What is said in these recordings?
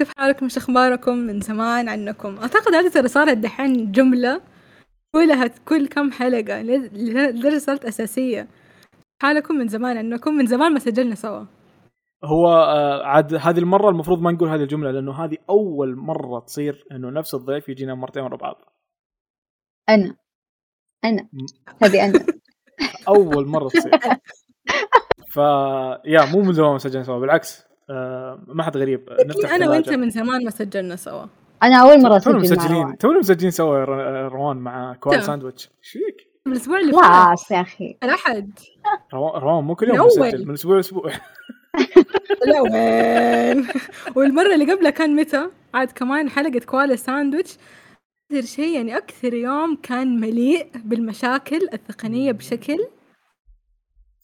كيف حالكم إيش أخباركم من زمان عنكم؟ أعتقد هذه ترى صارت دحين جملة كلها كل كم حلقة لدرجة صارت أساسية. حالكم من زمان عنكم؟ من زمان ما سجلنا سوا. هو آه، عاد هذه المرة المفروض ما نقول هذه الجملة لأنه هذه أول مرة تصير إنه نفس الضيف يجينا مرتين ورا بعض. أنا. أنا. هذه أنا. أول مرة تصير. ف يا مو من زمان ما سجلنا سوا بالعكس. ما حد غريب. نفتح أنا وأنت من زمان ما سجلنا سوا. أنا أول مرة أسجل مسجلين تونا مسجلين سوا روان مع كوال ساندويتش. إيش فيك؟ من الأسبوع اللي فات. يا أخي. الاحد روان مو كل يوم مسجل من أسبوع لأسبوع. لا وين؟ والمرة اللي قبلها كان متى؟ عاد كمان حلقة كوالا ساندويتش. أكثر شيء يعني أكثر يوم كان مليء بالمشاكل التقنيه بشكل.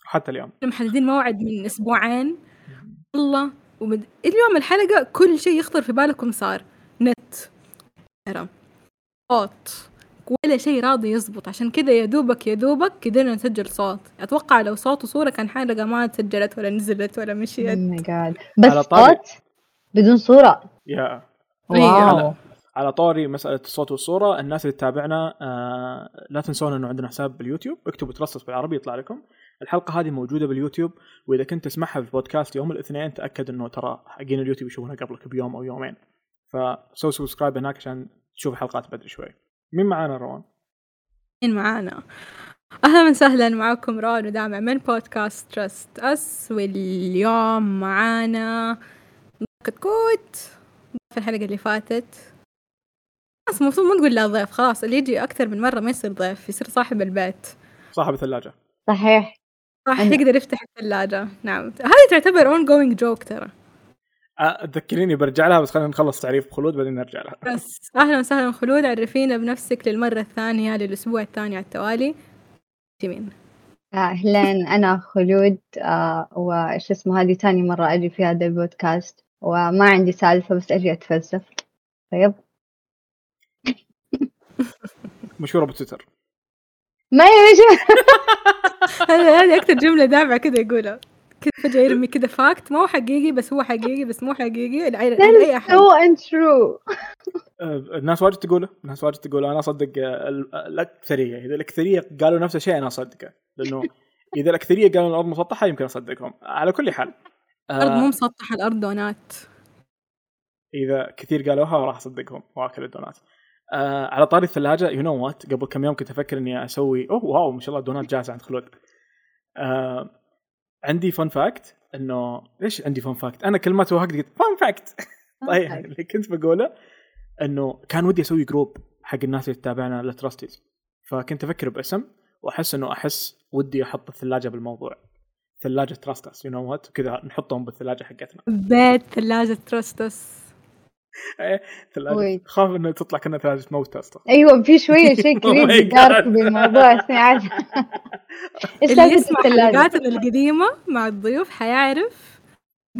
حتى اليوم. محددين موعد من أسبوعين. الله. ومد... اليوم الحلقة كل شيء يخطر في بالكم صار. نت. صوت. ولا شيء راضي يزبط. عشان كذا يا دوبك يا دوبك قدرنا نسجل صوت. أتوقع لو صوت وصورة كان حلقة ما تسجلت ولا نزلت ولا مشيت. Oh بس صوت بدون صورة. يا. واو. على, على طاري مسألة الصوت والصورة. الناس اللي تتابعنا آه لا تنسون إنه عندنا حساب باليوتيوب. اكتبوا ترصص بالعربي يطلع لكم. الحلقة هذه موجودة باليوتيوب وإذا كنت تسمعها في البودكاست يوم الاثنين تأكد إنه ترى حقين اليوتيوب يشوفونها قبلك بيوم أو يومين. فسوي subscribe هناك عشان تشوف الحلقات بدري شوي. مين معانا روان؟ مين معانا؟ أهلا وسهلا معكم روان ودامع من بودكاست Trust Us واليوم معانا كتكوت في الحلقة اللي فاتت. خلاص المفروض ما نقول لا ضيف خلاص اللي يجي أكثر من مرة ما يصير ضيف يصير صاحب البيت. صاحب الثلاجة. صحيح. راح يقدر يفتح الثلاجة. نعم. هذه تعتبر ongoing joke ترى تذكريني برجع لها بس خلينا نخلص تعريف خلود بعدين نرجع لها. بس. أهلا وسهلا خلود عرفينا بنفسك للمرة الثانية للأسبوع الثاني على التوالي. مين؟ أهلا أنا خلود آه وش اسمه هذه ثاني مرة أجي في هذا البودكاست. وما عندي سالفة بس أجي أتفلسف. طيب. مشهورة بتويتر. ما هي هذه أكثر جملة دافعة كذا يقولها. كذا فجأة يرمي كذا fact ما هو حقيقي بس هو حقيقي بس مو حقيقي. لاي أحد. so untrue الناس واجد تقوله. الناس واجد تقوله. أنا أصدق الاكثريه إذا الاكثريه قالوا نفس الشيء أنا أصدقه. لأنه إذا الاكثريه قالوا الأرض مسطحة يمكن أصدقهم. على كل حال. الأرض مو مسطحة الأرض دونات. إذا كثير قالوها راح أصدقهم. واكل الدونات. آه على طاري الثلاجة you know what قبل كم يوم كنت أفكر إني أسوي أوه wow ما شاء الله دونات جاهزة عند خلود آه عندي fun fact إنه ليش عندي fun fact؟ أنا كل ما توهقت قلت fun fact طيب اللي كنت بقوله إنه كان ودي أسوي group حق الناس اللي تتابعنا ل trustees فكنت أفكر باسم وأحس إنه أحس ودي أحط الثلاجة بالموضوع. ثلاجة Trust Us you know what كذا نحطهم بالثلاجة حقتنا. بيت ثلاجة Trust Us ثلاجة خاف إنه تطلع كنا ثلاجة موتى أصلا. أيوه في شوية شيء كريبي دارك بالموضوع ساعات إيش اللي يسمع حلقاتنا القديمة مع الضيوف حيعرف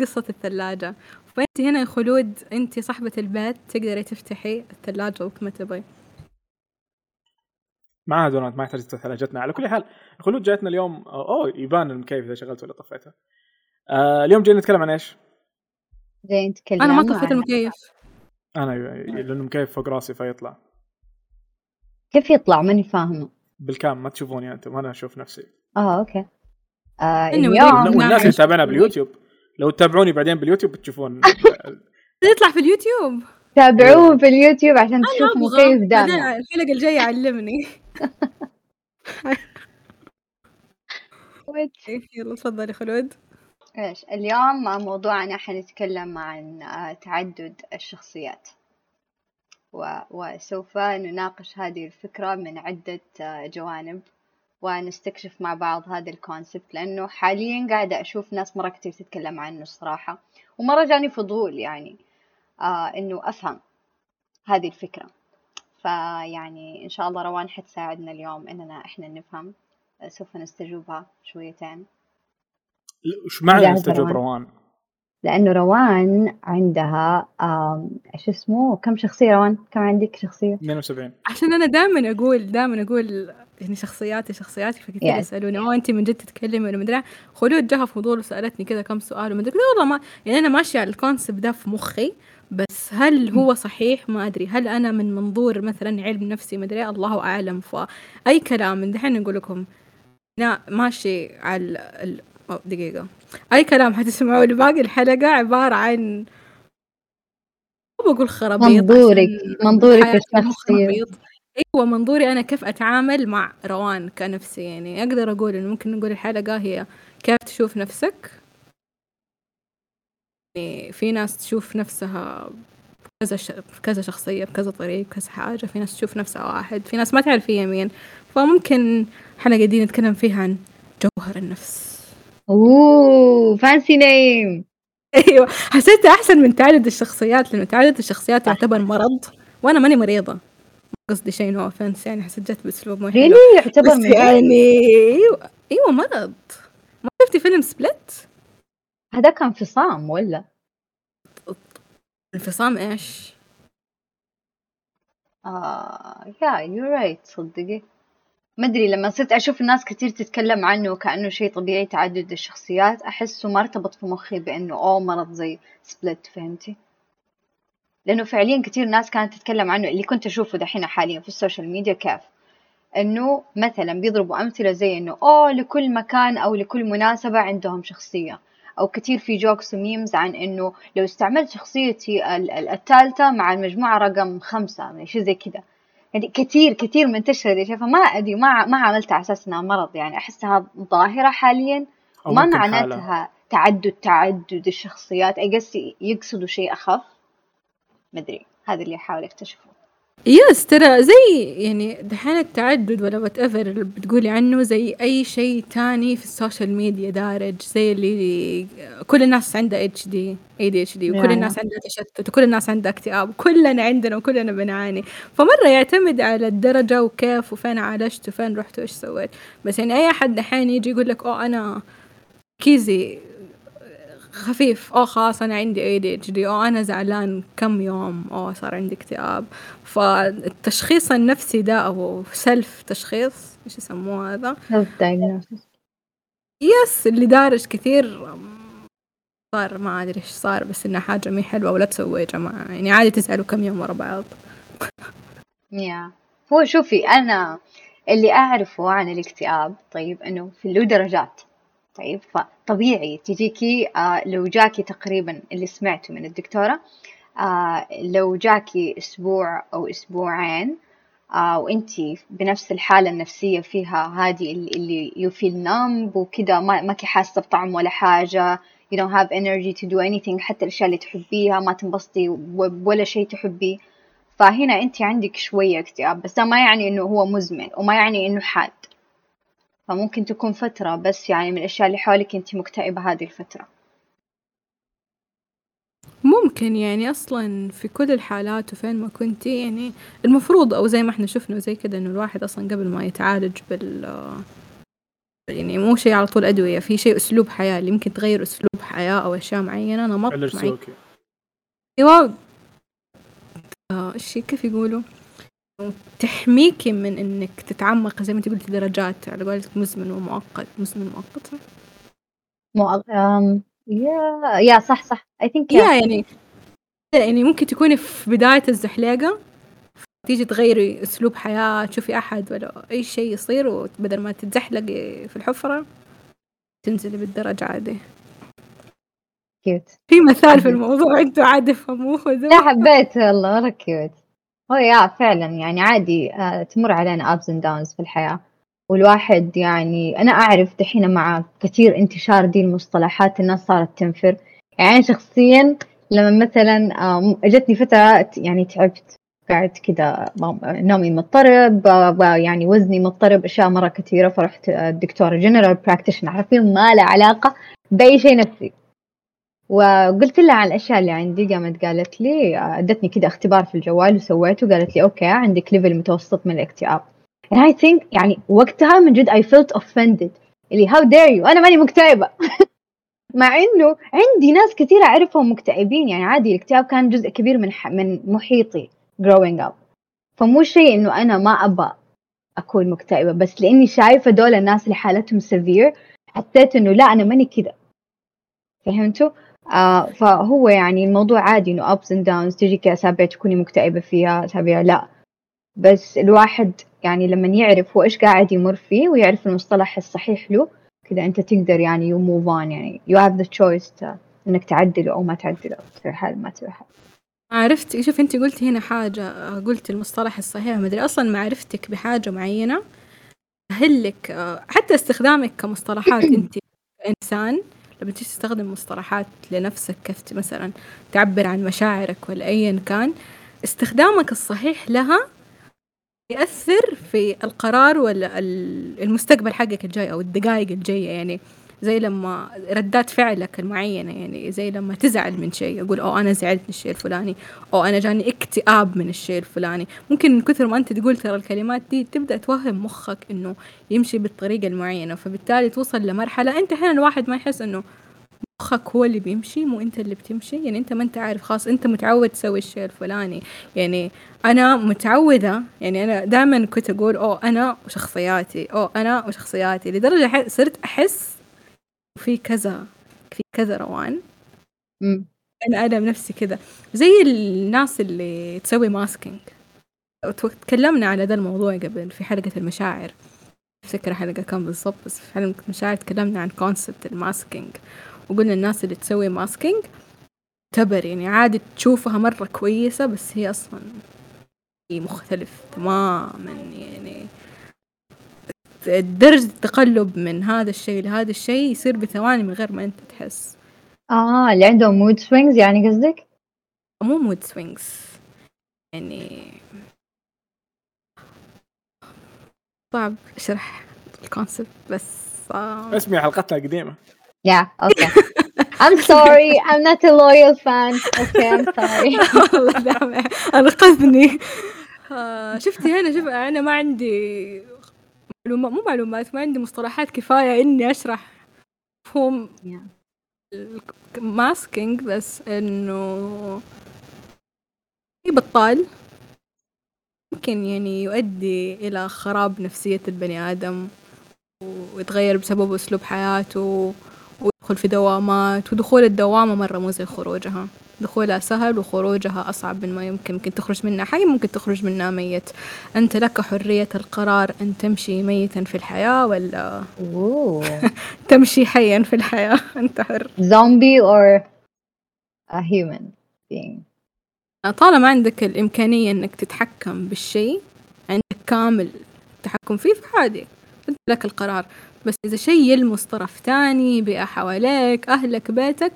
قصة الثلاجة. فانت هنا يا خلود أنت صاحبة البيت تقدري تفتحي الثلاجة وقت ما تبغي. معها دونات ما يحتاج ثلاجتنا. على كل حال خلود جاتنا اليوم أوه يبان المكيف إذا شغلته ولا طفيته آه اليوم جاي نتكلم عن إيش؟ جاي نتكلم أنا ما طفيت المكيف. أنا لأنه مكيف فوق راسي فيطلع. كيف يطلع؟ ماني فاهمة. بال cam ما تشوفوني أنتم أنا أشوف نفسي. آه okay. آه اليوم والناس اللي يتابعنا باليوتيوب لو تتابعوني بعدين باليوتيوب بتشوفون. يطلع في اليوتيوب. تابعوه في اليوتيوب عشان تشوفوا كيف دائما الحلقة الجاية علمني يلا تفضلي خلود. إيش اليوم موضوعنا حنتكلم عن آه، تعدد الشخصيات. وسوف نناقش هذه الفكرة من عدة آه، جوانب ونستكشف مع بعض هذا الكونسبت لأنه حاليا قاعدة أشوف ناس مرة كتير تتكلم عنه الصراحة ومرة جاني فضول يعني آه إنه أفهم هذه الفكرة. فيعني إن شاء الله روان حتساعدنا اليوم إننا إحنا نفهم سوف نستجوبها شويتين. وش معنى نستجوب روان؟ لأنه روان عندها إيش اسمه كم شخصية روان؟ كم عندك شخصية؟ 72 عشان أنا دائما أقول دائما أقول يعني شخصياتي شخصياتي فكثير Yes. يسألوني أوه انت من جد تتكلمي ولا مدري خلود جاها فضول وسألتني كذا كم سؤال ومدري كذا والله ما يعني أنا ماشية على الكونسبت ده في مخي بس هل هو صحيح ما أدري هل أنا من منظور مثلا علم نفسي مدري الله أعلم فأي كلام من دحين نقول لكم لا ماشي على ال... أو دقيقة. أي كلام حتسمعوه لباقي الحلقة عبارة عن ما بقول خرابيط منظورك منظورك الشخصي. أيوه منظوري أنا كيف أتعامل مع روان كنفسي. يعني أقدر أقول إنه ممكن نقول الحلقة هي كيف تشوف نفسك. يعني في ناس تشوف نفسها كذا ش... كذا شخصية بكذا طريق كذا حاجة. في ناس تشوف نفسها واحد في ناس ما تعرف هي مين. فممكن الحلقة دي نتكلم فيها عن جوهر النفس. أوه fancy name. أيوه حسيتها أحسن من تعدد الشخصيات لأنه تعدد الشخصيات يعتبر مرض وأنا ماني مريضة. قصدي شيء no offense يعني حسيت جت بأسلوب مو حلو. really يعتبر بس؟ يعني أيوه أيوه مرض. ما شفتي فيلم Split هذا كان انفصام ولا؟ انفصام إيش؟ آه يا you right صدقي. ما أدري لما صرت أشوف الناس كتير تتكلم عنه كانه شيء طبيعي تعدد الشخصيات أحسه ما ارتبط في مخي بأنه أوه مرض زي Split فهمتي؟ لأنه فعليا كتير ناس كانت تتكلم عنه اللي كنت أشوفه دحين حاليا في ال social media كيف؟ إنه مثلا بيضربوا أمثلة زي إنه أوه لكل مكان أو لكل مناسبة عندهم شخصية. أو كتير في jokes و memes عن إنه لو استعملت شخصيتي ال- ال- الثالثة مع المجموعة رقم خمسة يعني شيء زي كذا يعني كتير كتير منتشرة دي شايفة ما أدري ما ما عملت على أساس إنها مرض. يعني أحسها ظاهرة حاليا. أو ما ممكن حالة. معناتها تعدد تعدد الشخصيات. قص يقصدوا شيء أخف. مدري هذا اللي أحاول أكتشفه. yes ترى زي يعني دحين التعدد ولا whatever اللي بتقولي عنه زي أي شيء تاني في ال social media دارج زي اللي كل الناس عندها اتش دي اي دي اتش دي وكل. الناس عندها تشتت وكل الناس عندها اكتئاب كلنا عندنا وكلنا بنعاني فمرة يعتمد على الدرجة وكيف وفين عالجت وفين رحت وإيش سويت بس يعني أي أحد دحين يجي يقول لك أوه أنا crazy خفيف. اوه خلاص أنا عندي ADHD اوه أنا زعلان كم يوم. اوه صار عندي اكتئاب. فالتشخيص النفسي ده أو self تشخيص إيش يسموه هذا؟ yes اللي دارج كثير صار ما أدري إيش صار بس انها حاجة مي حلوة ولا تسوي يا جماعة. يعني عادي تزعلوا كم يوم ورا بعض. يا هو شوفي أنا اللي أعرفه عن الاكتئاب طيب إنه في له درجات طيب فطبيعي تجيكي آه لو جاكي تقريبا اللي سمعته من الدكتورة آه لو جاكي أسبوع أو أسبوعين آه وإنتي بنفس الحالة النفسية فيها هذه اللي- you feel numb وكده ما ما كي حاسة بطعم ولا حاجة you don't have energy to do anything حتى الأشياء اللي تحبيها ما تنبسطي ولا شيء تحبيه. فهنا انت عندك شوية اكتئاب بس ده ما يعني إنه هو مزمن وما يعني إنه حاد. فممكن تكون فترة بس يعني من الأشياء اللي حولك انت مكتئبة هذه الفترة. ممكن يعني أصلا في كل الحالات وفين ما كنتي يعني المفروض أو زي ما إحنا شفنا زي كده إنه الواحد أصلا قبل ما يتعالج بال يعني مو شيء على طول أدوية في شيء أسلوب حياة اللي يمكن تغير أسلوب حياة أو أشياء معينة نمط علاج معين سلوكي أيوه آه، إيش كيف يقولوا؟ تحميكي من إنك تتعمق زي ما أنت قلتي درجات على قولتك مزمن ومؤقت مزمن مؤقت صح؟ يا يا صح صح. I think يا يعني يعني ممكن تكوني في بداية الزحليقة تيجي تغيري أسلوب حياة تشوفي أحد ولا أي شيء يصير وبدل ما تتزحلقي في الحفرة تنزلي بالدرجة عادي. cute في مثال في الموضوع أنتوا عادي فهموه لا حبيت والله مرة cute هو يا فعلا يعني عادي آه، تمر علينا ups and downs في الحياة. والواحد يعني أنا أعرف دحين مع كثير انتشار دي المصطلحات الناس صارت تنفر. يعني أنا شخصيا لما مثلا آم، جتني فترة يعني تعبت قعدت كذا نومي مضطرب آه، يعني وزني مضطرب أشياء مرة كثيرة فرحت آه، الدكتورة general practitioner عارفين ما له علاقة بأي شيء نفسي. وقلت لها عن الأشياء اللي عندي قامت قالت لي أدتني كذا اختبار في الجوال وسويته قالت لي okay عندك level متوسط من الاكتئاب. And I think يعني وقتها من جد I felt offended. اللي how dare you أنا ماني مكتئبة. مع إنه عندي ناس كثير أعرفهم مكتئبين. يعني عادي الاكتئاب كان جزء كبير من. من محيطي growing up. فمو شيء إنه أنا ما ابى أكون مكتئبة بس لإني شايفة دول الناس اللي حالتهم severe حسيت إنه لا أنا ماني كذا. فهمتوا؟ آه فهو يعني الموضوع عادي إنه ups and downs تجيك اسابيع تكوني مكتئبة فيها اسابيع لا. بس الواحد يعني لما يعرف هو إيش قاعد يمر فيه ويعرف المصطلح الصحيح له كذا أنت تقدر يعني you move on يعني you have the choice to إنك تعدله أو ما تعدله تصير حال ما تصير حال. عرفت شوف أنت قلتي هنا حاجة قلت المصطلح الصحيح ما أدري أصلا معرفتك بحاجة معينة هلك آه، حتى استخدامك كمصطلحات أنت كإنسان لما تيجي تستخدم مصطلحات لنفسك كيف مثلا تعبر عن مشاعرك ولا ايا كان استخدامك الصحيح لها يأثر في القرار ولا المستقبل حقك الجاي أو الدقائق الجاية. يعني زي لما ردات فعلك المعينة يعني زي لما تزعل من شيء أقول أو أنا زعلت من الشيء الفلاني أو أنا جاني اكتئاب من الشيء الفلاني. ممكن من كثر ما أنت تقول ترى الكلمات دي تبدأ توهم مخك إنه يمشي بالطريقة المعينة فبالتالي توصل لمرحلة أنت هنا الواحد ما يحس إنه مخك هو اللي بيمشي مو أنت اللي بتمشي يعني أنت ما أنت عارف خلاص أنت متعود تسوي الشيء الفلاني. يعني أنا متعودة يعني أنا دائما كنت أقول أوه أنا وشخصياتي أوه أنا وشخصياتي. لدرجة صرت أحس في كذا في كذا روان. أنا أنا بنفسي كذا. زي الناس اللي تسوي ماسكينج تكلمنا على ذا الموضوع قبل في حلقة المشاعر. أفتكر حلقة كم بالضبط بس في حلقة المشاعر تكلمنا عن concept ال masking وقلنا الناس اللي تسوي masking تعتبر يعني عادي تشوفها مرة كويسة بس هي أصلا مختلف تماما يعني درجة التقلب من هذا الشيء لهذا الشيء يصير بثواني من غير ما أنت تحس آه اللي عندهم mood swings يعني قصدك؟ مو mood swings يعني صعب اشرح ال concept بس آه. اسمي حلقتنا القديمة Yeah, okay. I'm sorry, I'm not a loyal fan. Okay, I'm sorry. والله أنقذني. آه، شفتي هنا شوف أنا ما عندي معلومات مو معلومات ما عندي مصطلحات كفاية إني أشرح مفهوم masking بس إنه بطال. ممكن يعني يؤدي إلى خراب نفسية البني آدم ويتغير بسبب أسلوب حياته ويدخل في دوامات ودخول الدوامة مرة مو زي خروجها. دخولها سهل وخروجها أصعب من ما يمكن. ممكن تخرج منها حي ممكن تخرج منها ميت. أنت لك حرية القرار أن تمشي ميتا في الحياة ولا تمشي حيا في الحياة. أنت حر. Zombie or a human being. طالما عندك الإمكانية أنك تتحكم بالشيء عندك كامل التحكم فيه فعادي. أنت لك القرار. بس إذا شيء يلمس طرف تاني بيئة حواليك أهلك بيتك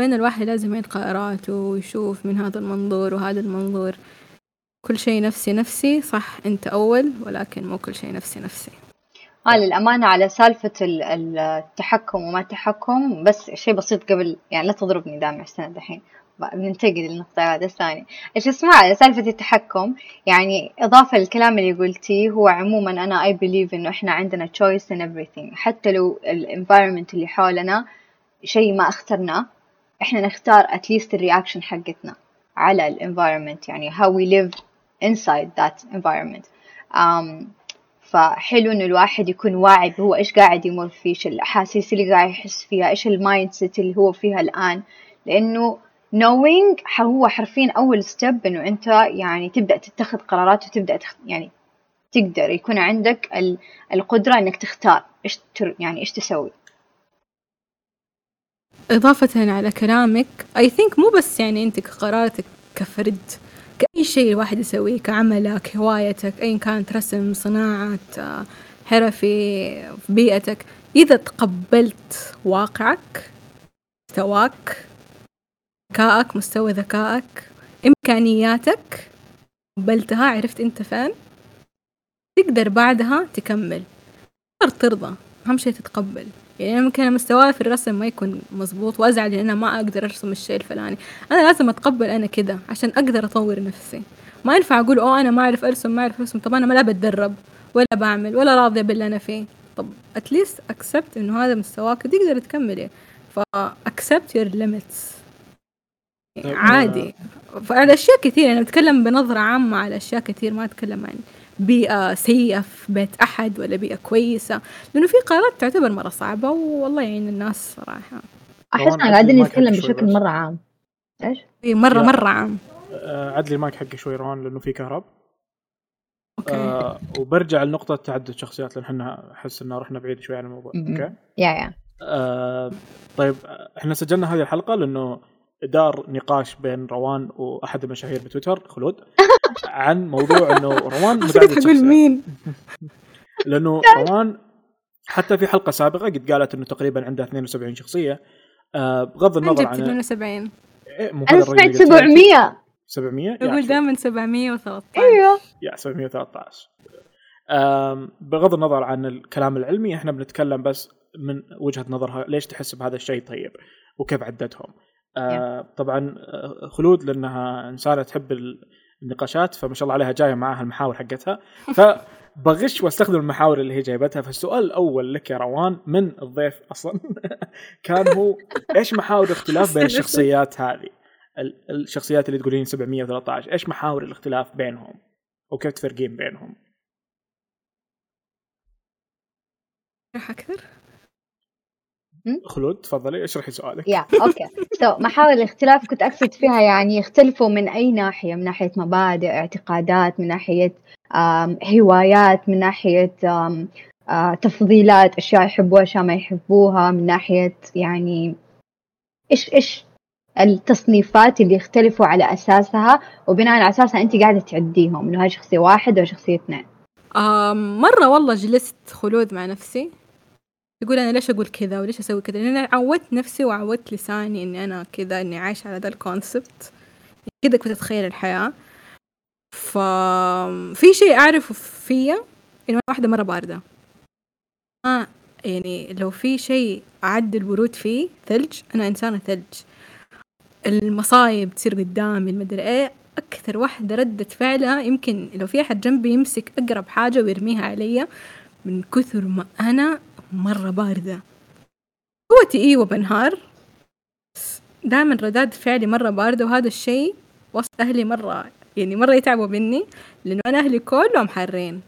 فإن الواحد لازم يعيد قراراته ويشوف من هذا المنظور وهذا المنظور؟ كل شيء نفسي نفسي صح أنت أول ولكن مو كل شيء نفسي نفسي. آه للأمانة على سالفة التحكم وما التحكم بس شيء بسيط قبل يعني لا تضربني دامع السنة دحين. بننتقل للنقطة هذا الثاني إيش اسمع سالفة التحكم يعني إضافة للكلام اللي قلتيه هو عموما أنا I believe إنه إحنا عندنا choice in everything. حتى لو ال environment اللي حولنا شيء ما أخترناه إحنا نختار least ال reaction حقتنا على ال environment يعني how we live inside that environment. Um, فحلو إنه الواحد يكون واعي هو إيش قاعد يمر فيه إيش الأحاسيس اللي قاعد يحس فيها إيش ال mindset اللي هو فيها الآن. لأنه knowing هو حرفيا أول step إنه أنت يعني تبدأ تتخذ قرارات وتبدأ تخ... يعني تقدر يكون عندك القدرة إنك تختار تر... يعني إيش تسوي. إضافة على كلامك. I think مو بس يعني أنت قراراتك كفرد كأي شيء الواحد يسويه كعملك هوايتك أيا كانت رسم صناعة حرفي في بيئتك. إذا تقبلت واقعك مستواك ذكائك مستوى ذكائك إمكانياتك قبلتها عرفت أنت فين تقدر بعدها تكمل. تقدر ترضى. أهم شيء تتقبل. يعني ممكن مستواي في الرسم ما يكون مزبوط وأزعل إن أنا ما أقدر أرسم الشيء الفلاني. أنا لازم أتقبل أنا كده عشان أقدر أطور نفسي. ما ينفع أقول أوه أنا ما أعرف أرسم ما أعرف أرسم. طب أنا ما لا بتدرب ولا بعمل ولا راضية باللي أنا فيه. طب at least accept إنه هذا مستواك تقدر تكملي ف accept your limits عادي. فعلى أشياء كثير أنا بتكلم بنظرة عامة على أشياء كثير ما أتكلم عن بيئة سيئة في بيت أحد ولا بيئة كويسة؟ لأنه في قرارات تعتبر مرة صعبة والله يعين الناس صراحة. روان إحنا قاعدين نتكلم بشكل. مرة عام. إيش؟ إيه، مرة. مرة عام. آه، عدلي المايك حقي شوي روان لأنه في كهرب. okay. آه وبرجع لنقطة تعدد شخصيات لأن إحنا أحس إنه رحنا بعيد شوي عن الموضوع. م-م. okay؟ yeah yeah. آه طيب إحنا سجلنا هذه الحلقة لأنه دار نقاش بين روان وأحد المشاهير بتويتر خلود عن موضوع إنه روان أقول شخصيات مين لأنه روان حتى في حلقة سابقة قد قالت إنه تقريبا عندها 72 شخصية آه بغض النظر عن 72 إيه أنا سمعت اللي قلتيه؟ 700 700 يا يقول شوف. دائما 713 أيوه. يا 713 أم، بغض النظر عن الكلام العلمي إحنا بنتكلم بس من وجهة نظرها ليش تحس بهذا الشيء طيب وكيف عدتهم. أه، طبعا أه، خلود لأنها إنسانة تحب ال- النقاشات فما شاء الله عليها جاية معاها المحاور حقتها. فبغش واستخدم المحاور اللي هي جايبتها. فالسؤال الأول لك يا روان من الضيف أصلا؟ كان هو إيش محاور الاختلاف بين الشخصيات هذه؟ ال- الشخصيات اللي تقولين 713 إيش محاور الاختلاف بينهم؟ وكيف تفرقين بينهم؟ راح أكثر؟ خلود تفضلي اشرحي سؤالك. يا Okay. So محاور الاختلاف كنت أقصد فيها يعني يختلفوا من أي ناحية من ناحية مبادئ اعتقادات من ناحية هوايات من ناحية تفضيلات أشياء يحبوها أشياء ما يحبوها من ناحية يعني إيش إيش التصنيفات اللي يختلفوا على أساسها وبناء على أساسها أنت قاعدة تعديهم إنه هاي شخصية واحد أو شخصية اثنين. مرة والله جلست خلود مع نفسي. يقول أنا ليش أقول كذا وليش أسوي كذا؟ لأن أنا عودت نفسي وعودت لساني إني أنا كذا إني عايشة على ذا ال concept كذا كنت أتخيل الحياة. ففي شيء أعرفه فيا إنه أنا واحدة مرة باردة. آه يعني لو في شيء أعد البرود فيه ثلج أنا إنسانة ثلج. المصايب تصير قدامي المدري إيه أكثر واحدة ردة فعلها يمكن لو في أحد جنبي يمسك أقرب حاجة ويرميها علي من كثر ما أنا مرة باردة. قوتي إيوة بنهار بس دائما رداد فعلي مرة باردة وهذا الشيء وسط أهلي مرة يعني مرة يتعبوا مني لأنه أنا أهلي كلهم حارين.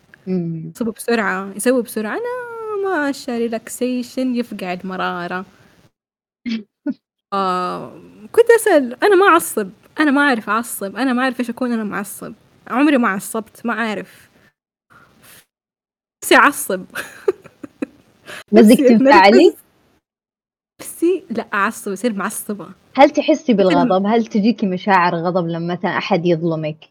يصبوا بسرعة يسوي بسرعة أنا ماشية ريلاكسيشن يفقع المرارة آه كنت أسأل أنا ما أعصب أنا ما أعرف أعصب أنا ما أعرف إيش أكون أنا معصب. عمري ما عصبت ما أعرف. نفسي أعصب. بدك تنفعلي. نفسي لا أعصب أصير معصبة هل تحسي بالغضب؟ هل تجيكي مشاعر غضب لما مثلا أحد يظلمك؟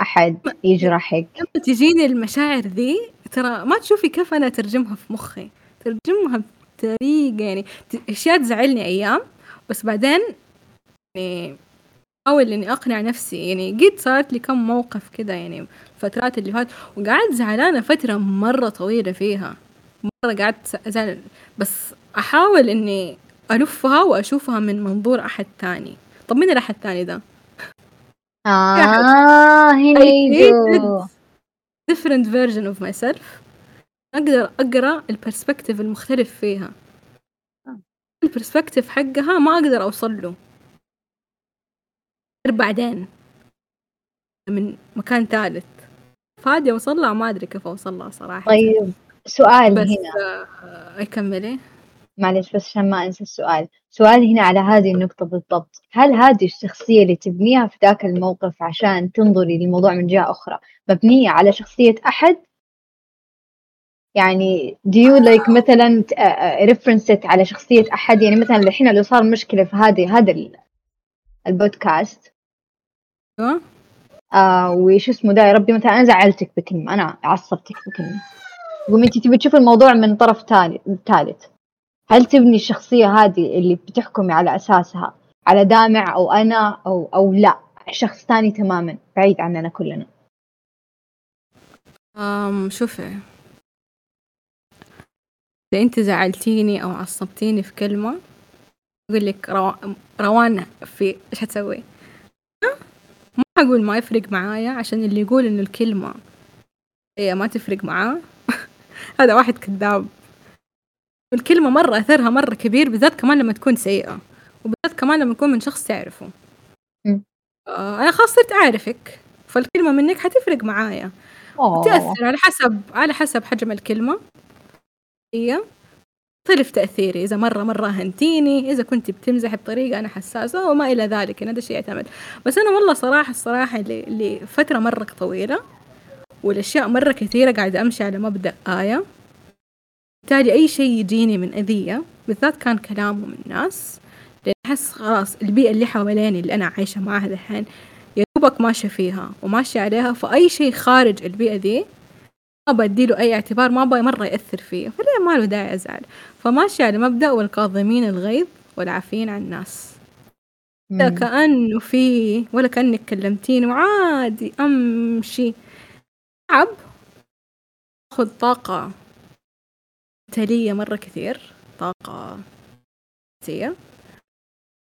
أحد يجرحك؟ لما تجيني المشاعر ذي ترى ما تشوفي كيف أنا أترجمها في مخي. ترجمها بطريقة يعني أشياء تزعلني أيام بس بعدين يعني أحاول إني أقنع نفسي. يعني قد صارت لي كم موقف كذا يعني الفترات اللي فات وقعدت زعلانة فترة مرة طويلة فيها. مرة قعدت أزعل بس أحاول إني ألفها وأشوفها من منظور أحد تاني. طب مين الأحد الثاني ده؟ آه هنا different version of myself. أقدر أقرأ البرسبكتيف المختلف فيها. آه. البرسبكتيف حقها ما أقدر أوصل له. غير بعدين. من مكان ثالث. فادي أوصل لها؟ ما أدري كيف أوصل لها صراحة. طيب. سؤال بس هنا. آه، أكملي معلش بس عشان ما أنسى السؤال. سؤال هنا على هذه النقطة بالضبط. هل هذه الشخصية اللي تبنيها في ذاك الموقف عشان تنظري للموضوع من جهة أخرى مبنية على شخصية أحد؟ يعني do you like مثلا ريفرنست على شخصية أحد؟ يعني مثلا الحين لو صار مشكلة في هذه هذا ال- البودكاست. آه وش اسمه ده؟ يا ربي مثلا أنا زعلتك بكلمة؟ أنا عصبتك بكلمة. قوم أنت تبي تشوف الموضوع من طرف ثالث. هل تبني الشخصية هذه اللي بتحكمي على أساسها على دامع أو أنا أو أو لا؟ شخص ثاني تماما بعيد عننا كلنا. أم شوفي. إذا أنت زعلتيني أو عصبتيني في كلمة أقول لك رو... في إيش هتسوي؟ ما أقول ما يفرق معايا عشان اللي يقول إنه الكلمة هي ما تفرق معاه. هذا واحد كذاب. الكلمة مرة أثرها مرة كبير بالذات كمان لما تكون سيئة وبالذات كمان لما تكون من شخص تعرفه. آه أنا خلاص صرت أعرفك فالكلمة منك حتفرق معايا. أوه. تأثر على حسب على حسب حجم الكلمة. هي يختلف تأثيري. إذا مرة مرة هنتيني إذا كنت بتمزحي بطريقة أنا حساسة وما إلى ذلك. يعني هذا الشيء يعتمد بس أنا والله صراحة الصراحة لفترة مرة طويلة والأشياء مرة كثيرة قاعدة أمشي على مبدأ آية. بالتالي أي شيء يجيني من أذية بالذات كان كلامه من ناس لأن أحس خلاص البيئة اللي حواليني اللي أنا عايشة معاها الحين يا دوبك ماشية فيها وماشية عليها فأي شيء خارج البيئة دي ما بديله أي اعتبار ما أبغى مرة يأثر فيه فليه ما له داعي أزعل. فماشية على مبدأ والكاظمين الغيظ والعافين عن الناس. لا. كأنه في ولا كأنك كلمتيني وعادي أمشي. تعب أخذ طاقة مثالية مرة كثير. طاقة نفسية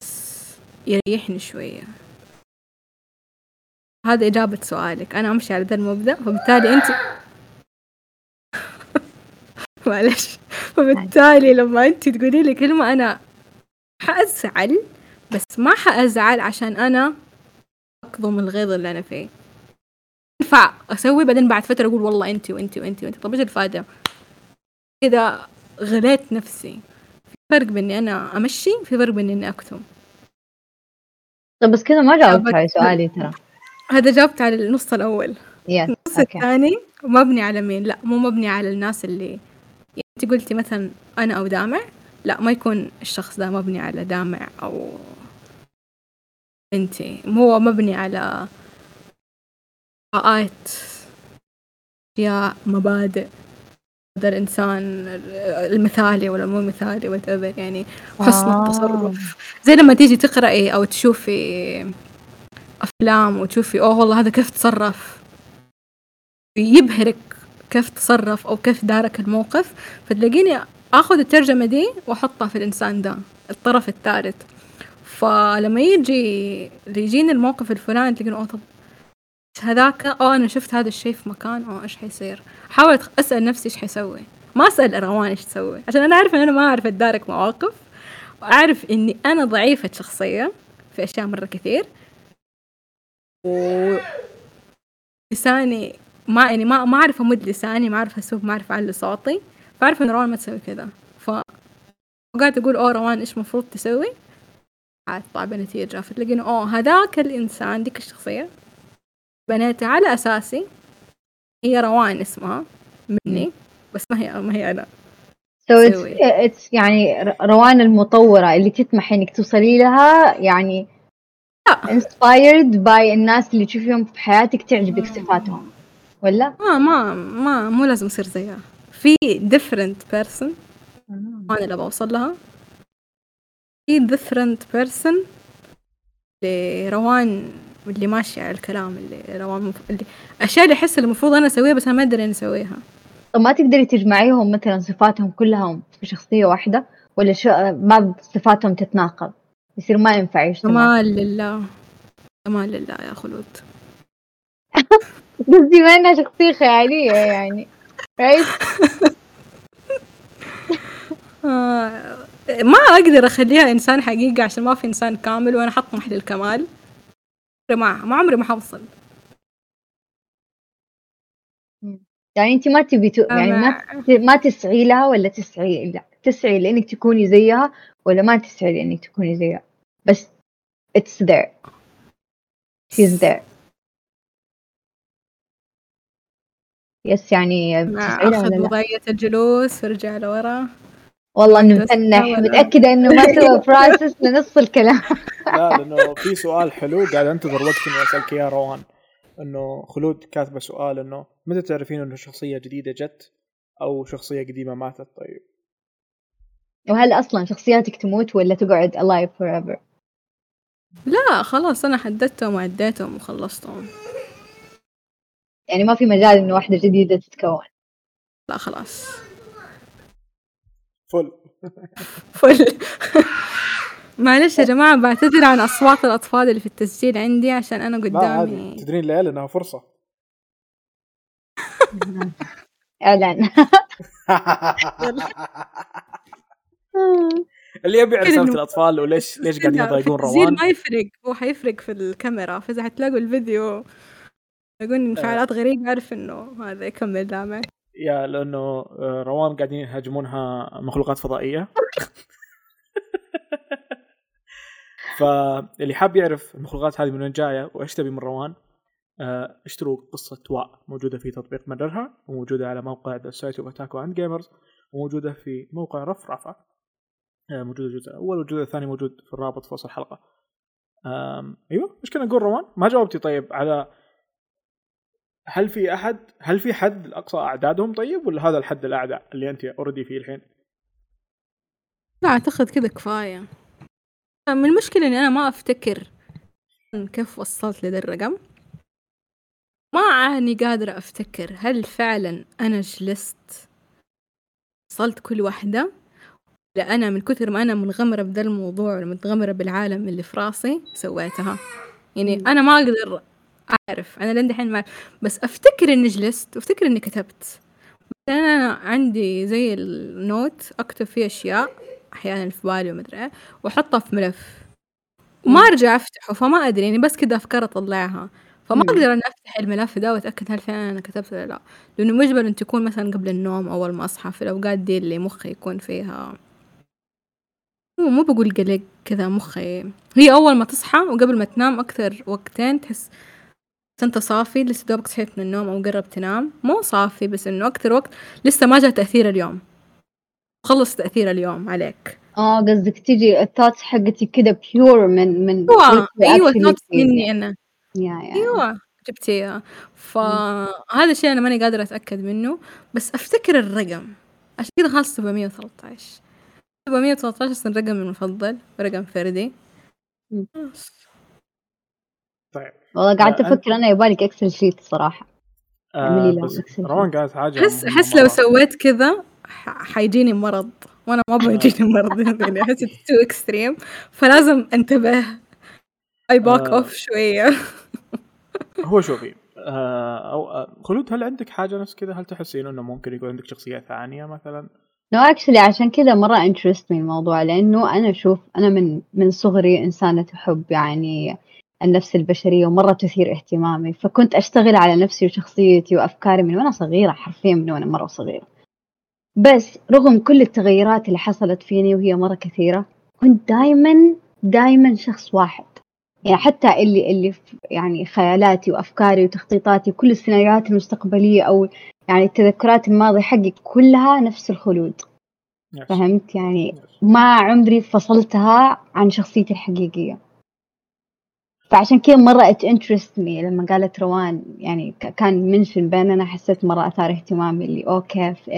بس يريحني شوية. هذا إجابة سؤالك. أنا أمشي على ذا المبدأ فبالتالي أنت معلش. فبالتالي لما أنت تقولي لي كلمة أنا حأزعل بس ما حأزعل عشان أنا أكظم الغيظ اللي أنا فيه. ينفع أسوي بعدين بعد فترة أقول والله أنت وأنت وأنت وأنت طب إيش الفائدة؟ إذا غليت نفسي في فرق بين إني أنا أمشي في فرق بين إني أكتم. طب بس كذا ما جاوبت على سؤالي ترى. هذا جاوبت على النص الأول. يس النص الثاني مبني على مين؟ لا مو مبني على الناس اللي يعني انت قلتي مثلا أنا أو دامع. لا ما يكون الشخص ده مبني على دامع أو أنتي. هو مبني على قراءات اشياء مبادئ. هذا الإنسان المثالي ولا مو مثالي whatever يعني حسن آه. التصرف. زي لما تيجي تقرأي أو تشوفي أفلام وتشوفي أوه والله هذا كيف تصرف. يبهرك كيف تصرف أو كيف دارك الموقف. فتلاقيني آخذ الترجمة دي وأحطها في الإنسان ده الطرف الثالث. فلما يجي يجيني الموقف الفلاني تلاقيني أوه طب هذاك اوه أنا شفت هذا الشيء في مكان اوه إيش حيصير؟ احاول أسأل نفسي إيش حيسوي؟ ما أسأل روان إيش تسوي عشان أنا أعرف إن أنا ما أعرف أتدارك مواقف وأعرف إني أنا ضعيفة شخصيه في أشياء مرة كثير. و لساني ما يعني ما ما أعرف أمد لساني ما أعرف أسوق ما أعرف أعلي صوتي. فاعرف إن روان ما تسوي كذا. ف وقاعد أقول اوه روان إيش المفروض تسوي؟ عاد طلع بنتيجة فتلاقينه اوه هذاك الإنسان ديك الشخصية بنيتها على أساسي هي روان اسمها مني بس ما هي ما هي أنا. So it's, it's يعني روان المطورة اللي تطمح إنك توصلي لها يعني inspired by الناس اللي تشوفيهم في حياتك تعجبك صفاتهم. ولا؟ ما ما ما مو لازم اصير زيها. في different person أنا اللي بوصل لها. في different person لروان اللي ماشية على الكلام اللي روان مف... اللي الأشياء اللي أحس اللي المفروض أنا أسويها بس أنا ما أدري أنا أسويها. طب ما تقدري تجمعيهم مثلا صفاتهم كلها في شخصية واحدة ولا شو بعض صفاتهم تتناقض؟ يصير ما ينفع يجتمع. كمال لله. كمال لله يا خلود. قصدي ما انها شخصية خيالية يعني right آه ما أقدر أخليها إنسان حقيقي عشان ما في إنسان كامل وأنا حطمح للكمال ما ما عمري ما حوصل. يعني انت ما تبي تو... يعني ما ما تسعي لها ولا تسعي لا تسعي لأنك تكوني زيها ولا ما تسعي لأنك تكوني زيها؟ بس it's there. She's there. yes يعني تسعي لها أخذ ولا لا الجلوس وارجع لورا. والله إنه متنح. متأكدة إنه ما سوى process لنص الكلام. لا لأنه في سؤال حلو قاعد أنتظر وقت اني أسألك إياه روان إنه خلود كاتبة سؤال إنه متى تعرفين إنه شخصية جديدة جت أو شخصية قديمة ماتت؟ طيب. وهل أصلا شخصياتك تموت ولا تقعد alive forever لا خلاص أنا حددتهم وعديتهم وخلصتهم. يعني ما في مجال إنه واحدة جديدة تتكون. لا خلاص. فل. فل. معلش يا جماعة بعتذر عن أصوات الأطفال اللي في التسجيل عندي عشان أنا قدامي. تدرين ليه لانها فرصة. إعلان. اللي يبي كده رساله إنه- الأطفال وليش ليش قاعدين يضايقون روان؟ ما يفرق. هو حيفرق في الكاميرا. فإذا حتلاقوا الفيديو يقول انفعالات غريبة أعرف إنه هذا يكمل دامع yeah لأنه آه، روان قاعدين يهاجمونها مخلوقات فضائية. فاللي حاب يعرف المخلوقات هذه من وين جاية وإيش تبي من روان آه، اشتروا قصة واو موجودة في تطبيق مدرها وموجودة على موقع the site of otaku and gamers وموجودة في موقع رفرفة. آه، موجود الجزء الأول والجزء الثاني موجود في الرابط في وصف الحلقة. آم، أيوه إيش كنا نقول روان؟ ما جاوبتي طيب على هل في أحد؟ هل في حد اقصى أعدادهم طيب ولا هذا الحد الاعلى اللي أنت اوريدي فيه الحين؟ لا أعتقد كذا كفاية. من المشكلة إني أنا ما أفتكر كيف وصلت لذا الرقم. ما عاني قادرة أفتكر هل فعلا أنا جلست وصلت كل واحدة ولا أنا من كثر ما أنا منغمرة بذا الموضوع ومنغمرة بالعالم اللي في راسي سويتها. يعني أنا ما أقدر أعرف أنا لين دحين ما بس أفتكر إني جلست وأفتكر إني كتبت. أنا عندي زي النوت أكتب فيه أشياء أحيانا في بالي ومدري إيه وأحطها في ملف. وما أرجع أفتحه فما أدري يعني بس كذا أفكار أطلعها. فما مم. أقدر أن أفتح الملف ده وأتأكد هل فعلا أنا كتبت ولا لا. لأنه مجبر أن تكون مثلا قبل النوم أول ما أصحى في الأوقات دي اللي مخي يكون فيها. مو مو بقول قلق كذا مخي. هي أول ما تصحى وقبل ما تنام أكثر وقتين تحس أنت صافي لسه دوبك صحيت من النوم أو قرب تنام. مو صافي بس إنه أكثر وقت لسه ما جاء تأثير اليوم. خلص تأثير اليوم عليك. آه قصدك تجي ال thoughts حقتي كده pure من من أيوة what you أيوة actually thoughts feel. مني أنا. يا يا أيوه جبتيها فهذا الشيء أنا ماني قادرة أتأكد منه. بس أفتكر الرقم. عشان كذا خلاص 713 713 أصلا رقمي المفضل رقم فردي. طيب. والله قعدت أنت- أفكر أنا يبالك Excel sheet اعملي آه Excel روان. قالت حاجة احس احس لو. سويت كذا حيجيني مرض. وأنا ما أبغى يجيني مرض. يعني أحس too extreme فلازم انتبه. I back آه. اوف شوية. هو شوفي آه أو آه خلود هل عندك حاجة نفس كذا؟ هل تحسين إنه ممكن يكون عندك شخصية ثانية مثلا؟ No actually عشان كذا مرة interested من الموضوع لأنه أنا أشوف أنا من من صغري إنسانة تحب يعني النفس البشرية ومرة تثير اهتمامي. فكنت أشتغل على نفسي وشخصيتي وأفكاري من وأنا صغيرة حرفيا من وأنا مرة صغيرة. بس رغم كل التغيرات اللي حصلت فيني وهي مرة كثيرة كنت دايما دايما شخص واحد. يعني حتى اللي اللي يعني خيالاتي وأفكاري وتخطيطاتي كل السيناريوهات المستقبلية أو يعني التذكرات الماضي حقي كلها نفس الخلود. فهمت؟ يعني. ما عمري فصلتها عن شخصيتي الحقيقية. فعشان كذا مرة it interest me لما قالت روان يعني كان منشن بيننا حسيت مرة أثار اهتمامي اللي اوه كيف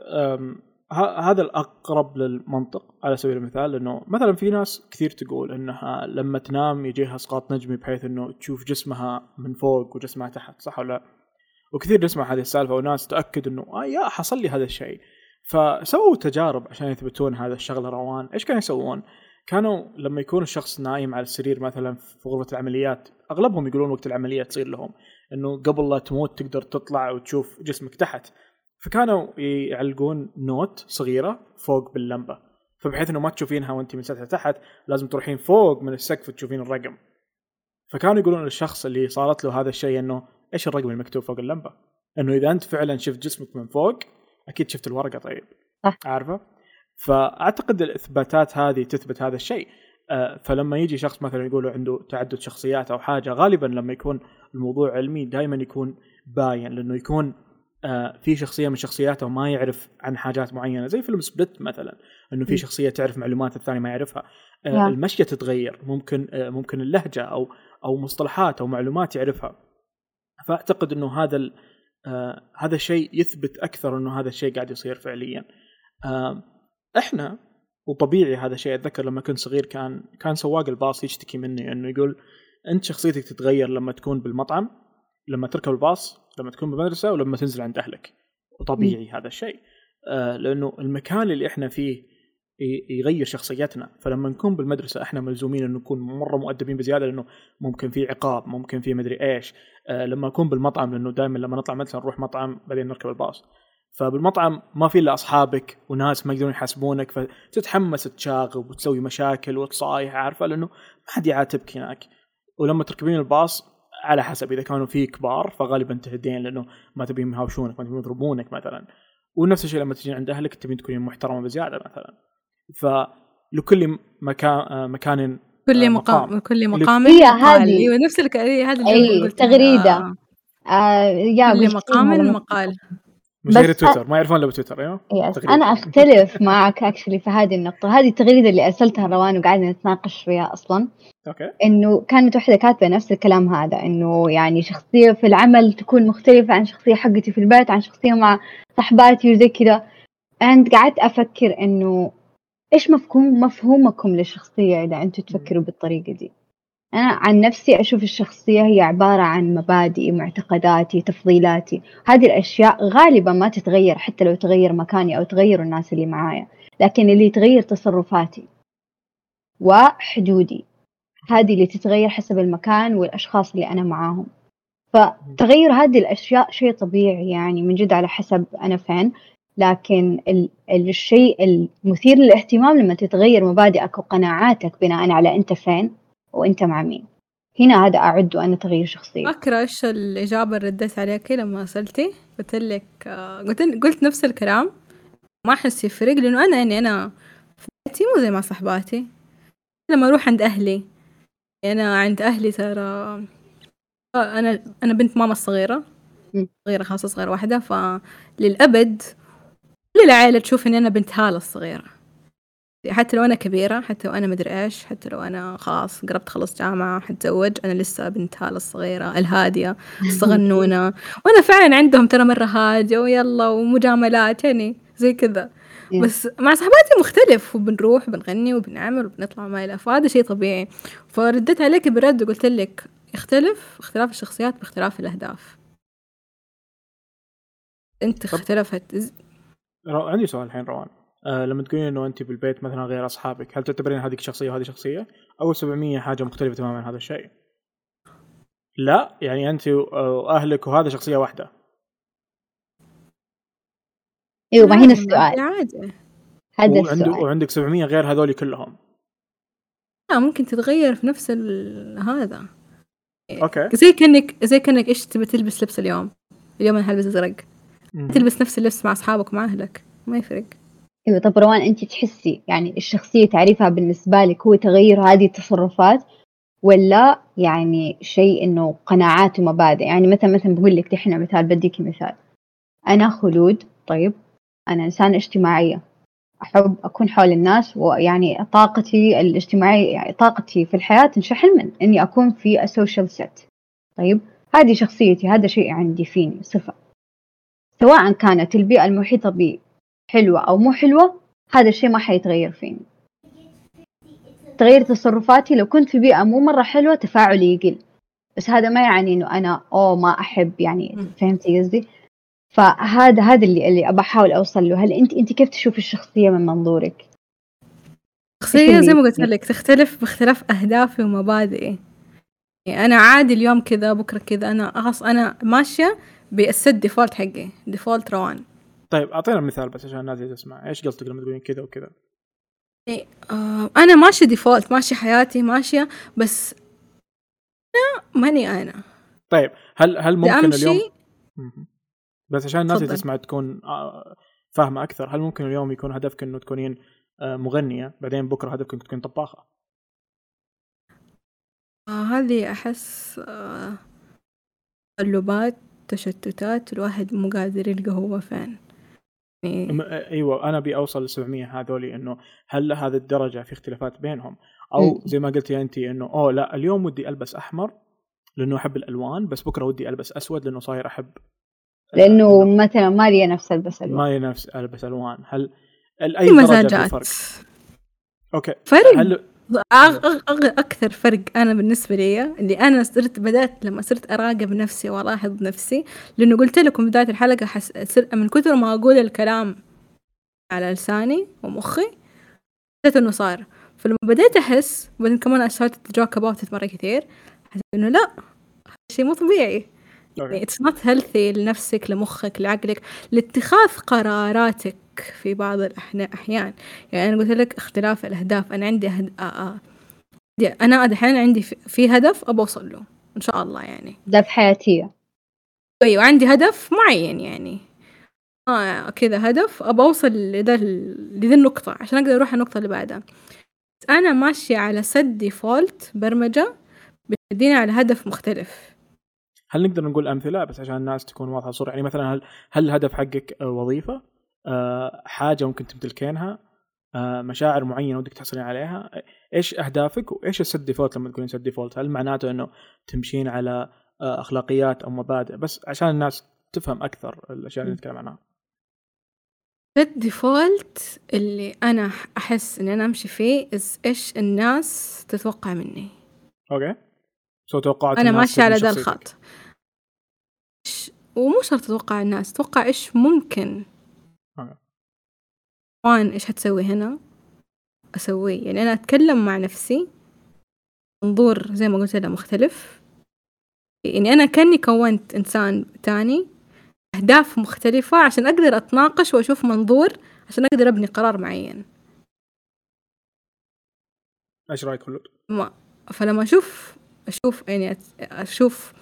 أم، ه- هذا الأقرب للمنطق على سبيل المثال إنه مثلا في ناس كثير تقول إنها لما تنام يجيها اسقاط نجمي بحيث إنه تشوف جسمها من فوق وجسمها تحت صح ولا لا؟ وكثير نسمع هذه السالفة وناس تأكد إنه آه يا حصل لي هذا الشيء فسووا تجارب عشان يثبتون هذا الشغله روان إيش كانوا يسوون؟ كانوا لما يكون الشخص نايم على السرير مثلا في غرفة العمليات أغلبهم يقولون وقت العملية تصير لهم إنه قبل لا تموت تقدر تطلع وتشوف جسمك تحت فكانوا يعلقون نوت صغيرة فوق باللمبة فبحيث إنه ما تشوفينها وانت من سطح تحت لازم تروحين فوق من السقف تشوفين الرقم فكانوا يقولون للشخص اللي صارت له هذا الشيء إنه إيش الرقم المكتوب فوق اللمبة؟ إنه إذا أنت فعلا شفت جسمك من فوق أكيد شفت الورقة طيب صح. عارفة؟ فأعتقد الإثباتات هذه تثبت هذا الشيء. آه، فلما يجي شخص مثلا يقول عنده تعدد شخصيات أو حاجة غالبا لما يكون الموضوع علمي دائما يكون باين لأنه يكون آه، في شخصية من شخصياته ما يعرف عن حاجات معينة. زي فيلم سبليت مثلا إنه في. شخصية تعرف معلومات الثاني ما يعرفها. آه، نعم. المشية تتغير ممكن ممكن اللهجة أو أو مصطلحات أو معلومات يعرفها. فأعتقد إنه هذا هذا الشيء يثبت أكثر إنه هذا الشيء قاعد يصير فعليا. آه، إحنا وطبيعي هذا الشيء أتذكر لما كنت صغير كان كان سواق الباص يشتكي مني إنه يقول أنت شخصيتك تتغير لما تكون بالمطعم لما تركب الباص لما تكون بالمدرسة ولما تنزل عند أهلك. وطبيعي هذا الشيء. آه لأنه المكان اللي إحنا فيه يغير شخصيتنا. فلما نكون بالمدرسة إحنا ملزومين إنه نكون مرة مؤدبين بزيادة لأنه ممكن في عقاب ممكن في مدري إيش. آه لما أكون بالمطعم لأنه دائما لما نطلع مثلا نروح مطعم بعدين نركب الباص. فبالمطعم ما في إلا أصحابك وناس ما يقدرون يحاسبونك فتتحمس تشاغب وتسوي مشاكل وتصايح عارفة لأنه ما حد يعاتبك هناك ولما تركبين الباص على حسب إذا كانوا في كبار فغالبا تهدين لأنه ما تبين يهاوشونك ما تبين يضربونك مثلا ونفس الشيء لما تجين عند أهلك تبين تكونين محترمة بزيادة مثلا فلكل مكان مكان كل آه، مقام مقام. كل مقام هي. هذه. أيوه نفس الجملة قلتها. تغريدة. آه. آه يا كل مقام مقال مشاهير تويتر ما يعرفون إلا بتويتر أيوه؟ yes تغريدة. أنا أختلف معك actually في هذه النقطة. هذه التغريدة اللي أرسلتها روان وقعدنا نتناقش فيها أصلا. أوكي. إنه كانت واحدة كاتبة نفس الكلام هذا إنه يعني شخصية في العمل تكون مختلفة عن شخصية حقتي في البيت عن شخصية مع صحباتي وزي كذا. And قعدت أفكر إنه إيش مفهوم مفهومكم للشخصية إذا أنتم تفكروا بالطريقة دي؟ أنا عن نفسي أشوف الشخصية هي عبارة عن مبادئي معتقداتي تفضيلاتي. هذه الأشياء غالبا ما تتغير حتى لو تغير مكاني أو تغيروا الناس اللي معايا. لكن اللي يتغير تصرفاتي وحدودي هذه اللي تتغير حسب المكان والأشخاص اللي أنا معاهم. فتغير هذه الأشياء شيء طبيعي يعني من جد على حسب أنا فين. لكن ال- الشيء المثير للاهتمام لما تتغير مبادئك وقناعاتك بناء على أنت فين وأنت مع مين؟ هنا هذا أعده أنا تغيير شخصية. فاكرة إيش الإجابة اللي رديت عليك لما سألتي؟ قلت لك آه، قلت قلت نفس الكلام. ما أحس يفرق لأنه أنا يعني أنا في بيتي مو زي مع صحباتي. لما أروح عند أهلي أنا عند أهلي ترى آه، أنا أنا بنت ماما الصغيرة. مم. صغيرة خاصة صغيرة واحدة. فللأبد كل العائلة تشوف إني أنا بنت هالة الصغيرة. حتى لو أنا كبيرة حتى لو أنا مدري إيش حتى لو أنا خلاص قربت خلص جامعة حتزوج أنا لسه بنت هالة الصغيرة الهادية الصغنونة. وأنا فعلا عندهم ترى مرة هادية ويلا ومجاملات يعني زي كذا. بس مع صحباتي مختلف وبنروح وبنغني وبنعمل وبنطلع ما إلى فهذا شيء طبيعي. فرديت عليك برد وقلت لك يختلف اختلاف الشخصيات باختلاف الأهداف. أنت طب- اختلفت. عندي سؤال الحين روان. آه لما تقولين إنه انت بالبيت مثلا غير أصحابك هل تعتبرين هذيك شخصية وهذه شخصية؟ أو 700 حاجة مختلفة تماما عن هذا الشيء؟ لا يعني انت وأهلك وهذا شخصية واحدة. أيوه ما هنا السؤال. عادي. هذا وعندك السؤال. وعندك 700 غير هذول كلهم. لا ممكن تتغير في نفس ال- هذا. أوكي. زي كأنك زي كأنك إيش تبي تلبس لبس اليوم؟ اليوم أنا هلبس أزرق. تلبس نفس اللبس مع أصحابك ومع أهلك. ما يفرق. أيوه طب روان أنت تحسي يعني الشخصية تعريفها بالنسبة لك هو تغير هذه التصرفات ولا يعني شيء إنه قناعات ومبادئ؟ يعني مثلا مثلا بقول لك دحين مثال بديكي مثال. أنا خلود طيب أنا إنسانة اجتماعية. أحب أكون حول الناس ويعني طاقتي الاجتماعية يعني طاقتي في الحياة تنشحن من إني أكون في ال social setting طيب هذه شخصيتي هذا شيء عندي فيني صفة. سواء كانت البيئة المحيطة بي حلوة أو مو حلوة هذا الشيء ما حيتغير فيني. تغير تصرفاتي لو كنت في بيئة مو مرة حلوة تفاعلي يقل. بس هذا ما يعني إنه أنا أوه ما أحب يعني. فهمتي قصدي؟ فهذا هذا اللي اللي أبى أحاول أوصل له. هل أنت أنت كيف تشوف الشخصية من منظورك؟ شخصية اللي زي ما قلت؟ لك تختلف باختلاف أهدافي ومبادئي. يعني أنا عادي اليوم كذا بكرة كذا أنا أخص أنا ماشية بال set default حقي default روان. طيب أعطينا مثال بس عشان الناس تسمع. إيش قصدك لما تقولين كذا وكذا؟ يعني آه أنا ماشية default ماشية حياتي ماشية بس أنا ماني أنا. طيب هل هل ممكن اليوم. بس عشان الناس اللي. تسمع تكون آه، فاهمة أكثر هل ممكن اليوم يكون هدفك إنه تكونين آه، مغنية بعدين بكرة هدفك إنك تكون طباخة؟ آه هذه أحس آه تقلبات تشتتات الواحد مو قادر يلقى هو فين. أيوه أنا أبي أوصل ل 700 هذول إنه هل لهذه الدرجة في اختلافات بينهم؟ أو مم. زي ما قلتي انت إنه أوه لا اليوم ودي ألبس أحمر لأنه أحب الألوان بس بكرة ودي ألبس أسود لأنه صاير أحب لأنه مثلا ما لي نفس ألبس ألوان. ما لي نفس ألبس ألوان. هل أي درجة في مزاجات. فرق أوكي. فرق. هل أكثر فرق أنا بالنسبة لي اللي أنا صرت بدأت لما صرت أراقب نفسي وألاحظ نفسي لأنه قلت لكم بداية الحلقة حس... من كثر ما أقول الكلام على لساني ومخي حسيت إنه صار. فلما بديت أحس وبعدين كمان joke about it مرة كثير حسيت إنه لا هذا شيء مو طبيعي. يعني it's not healthy لنفسك لمخك لعقلك لاتخاذ قراراتك. في بعض الأحيان يعني أنا قلت لك اختلاف الأهداف. أنا عندي أهد... آه آه. أنا دحين عندي في- في هدف ابى أوصل له إن شاء الله يعني. في حياتية أيوه عندي هدف معين يعني. آه كذا هدف ابى أوصل لذا لذي النقطة عشان أقدر أروح النقطة اللي بعدها. أنا ماشية على ست ديفولت برمجة بتديني على هدف مختلف. هل نقدر نقول أمثلة بس عشان الناس تكون واضحة الصورة؟ يعني مثلا هل هل الهدف حقك وظيفة؟ حاجة ممكن تمتلكينها آه، مشاعر معينة ودك تحصلين عليها. إيش أهدافك وإيش ال set default لما تقولين set default؟ هل معناته إنه تمشين على آه، أخلاقيات أو مبادئ؟ بس عشان الناس تفهم أكثر الأشياء اللي نتكلم عنها. set default اللي أنا أحس إني أنا أمشي فيه is إيش الناس تتوقع مني. أوكي. so توقعات أنا ماشية على ذا. الخط. ومو شرط تتوقع الناس توقع إيش ممكن أوكي. وان إيش حتسوي هنا؟ أسويه. يعني أنا أتكلم مع نفسي. منظور زي ما قلت لها مختلف. يعني أنا كأني كونت إنسان تاني. أهداف مختلفة عشان أقدر أتناقش وأشوف منظور عشان أقدر أبني قرار معين. إيش رأيك خلود؟ ما. فلما أشوف أشوف يعني أشوف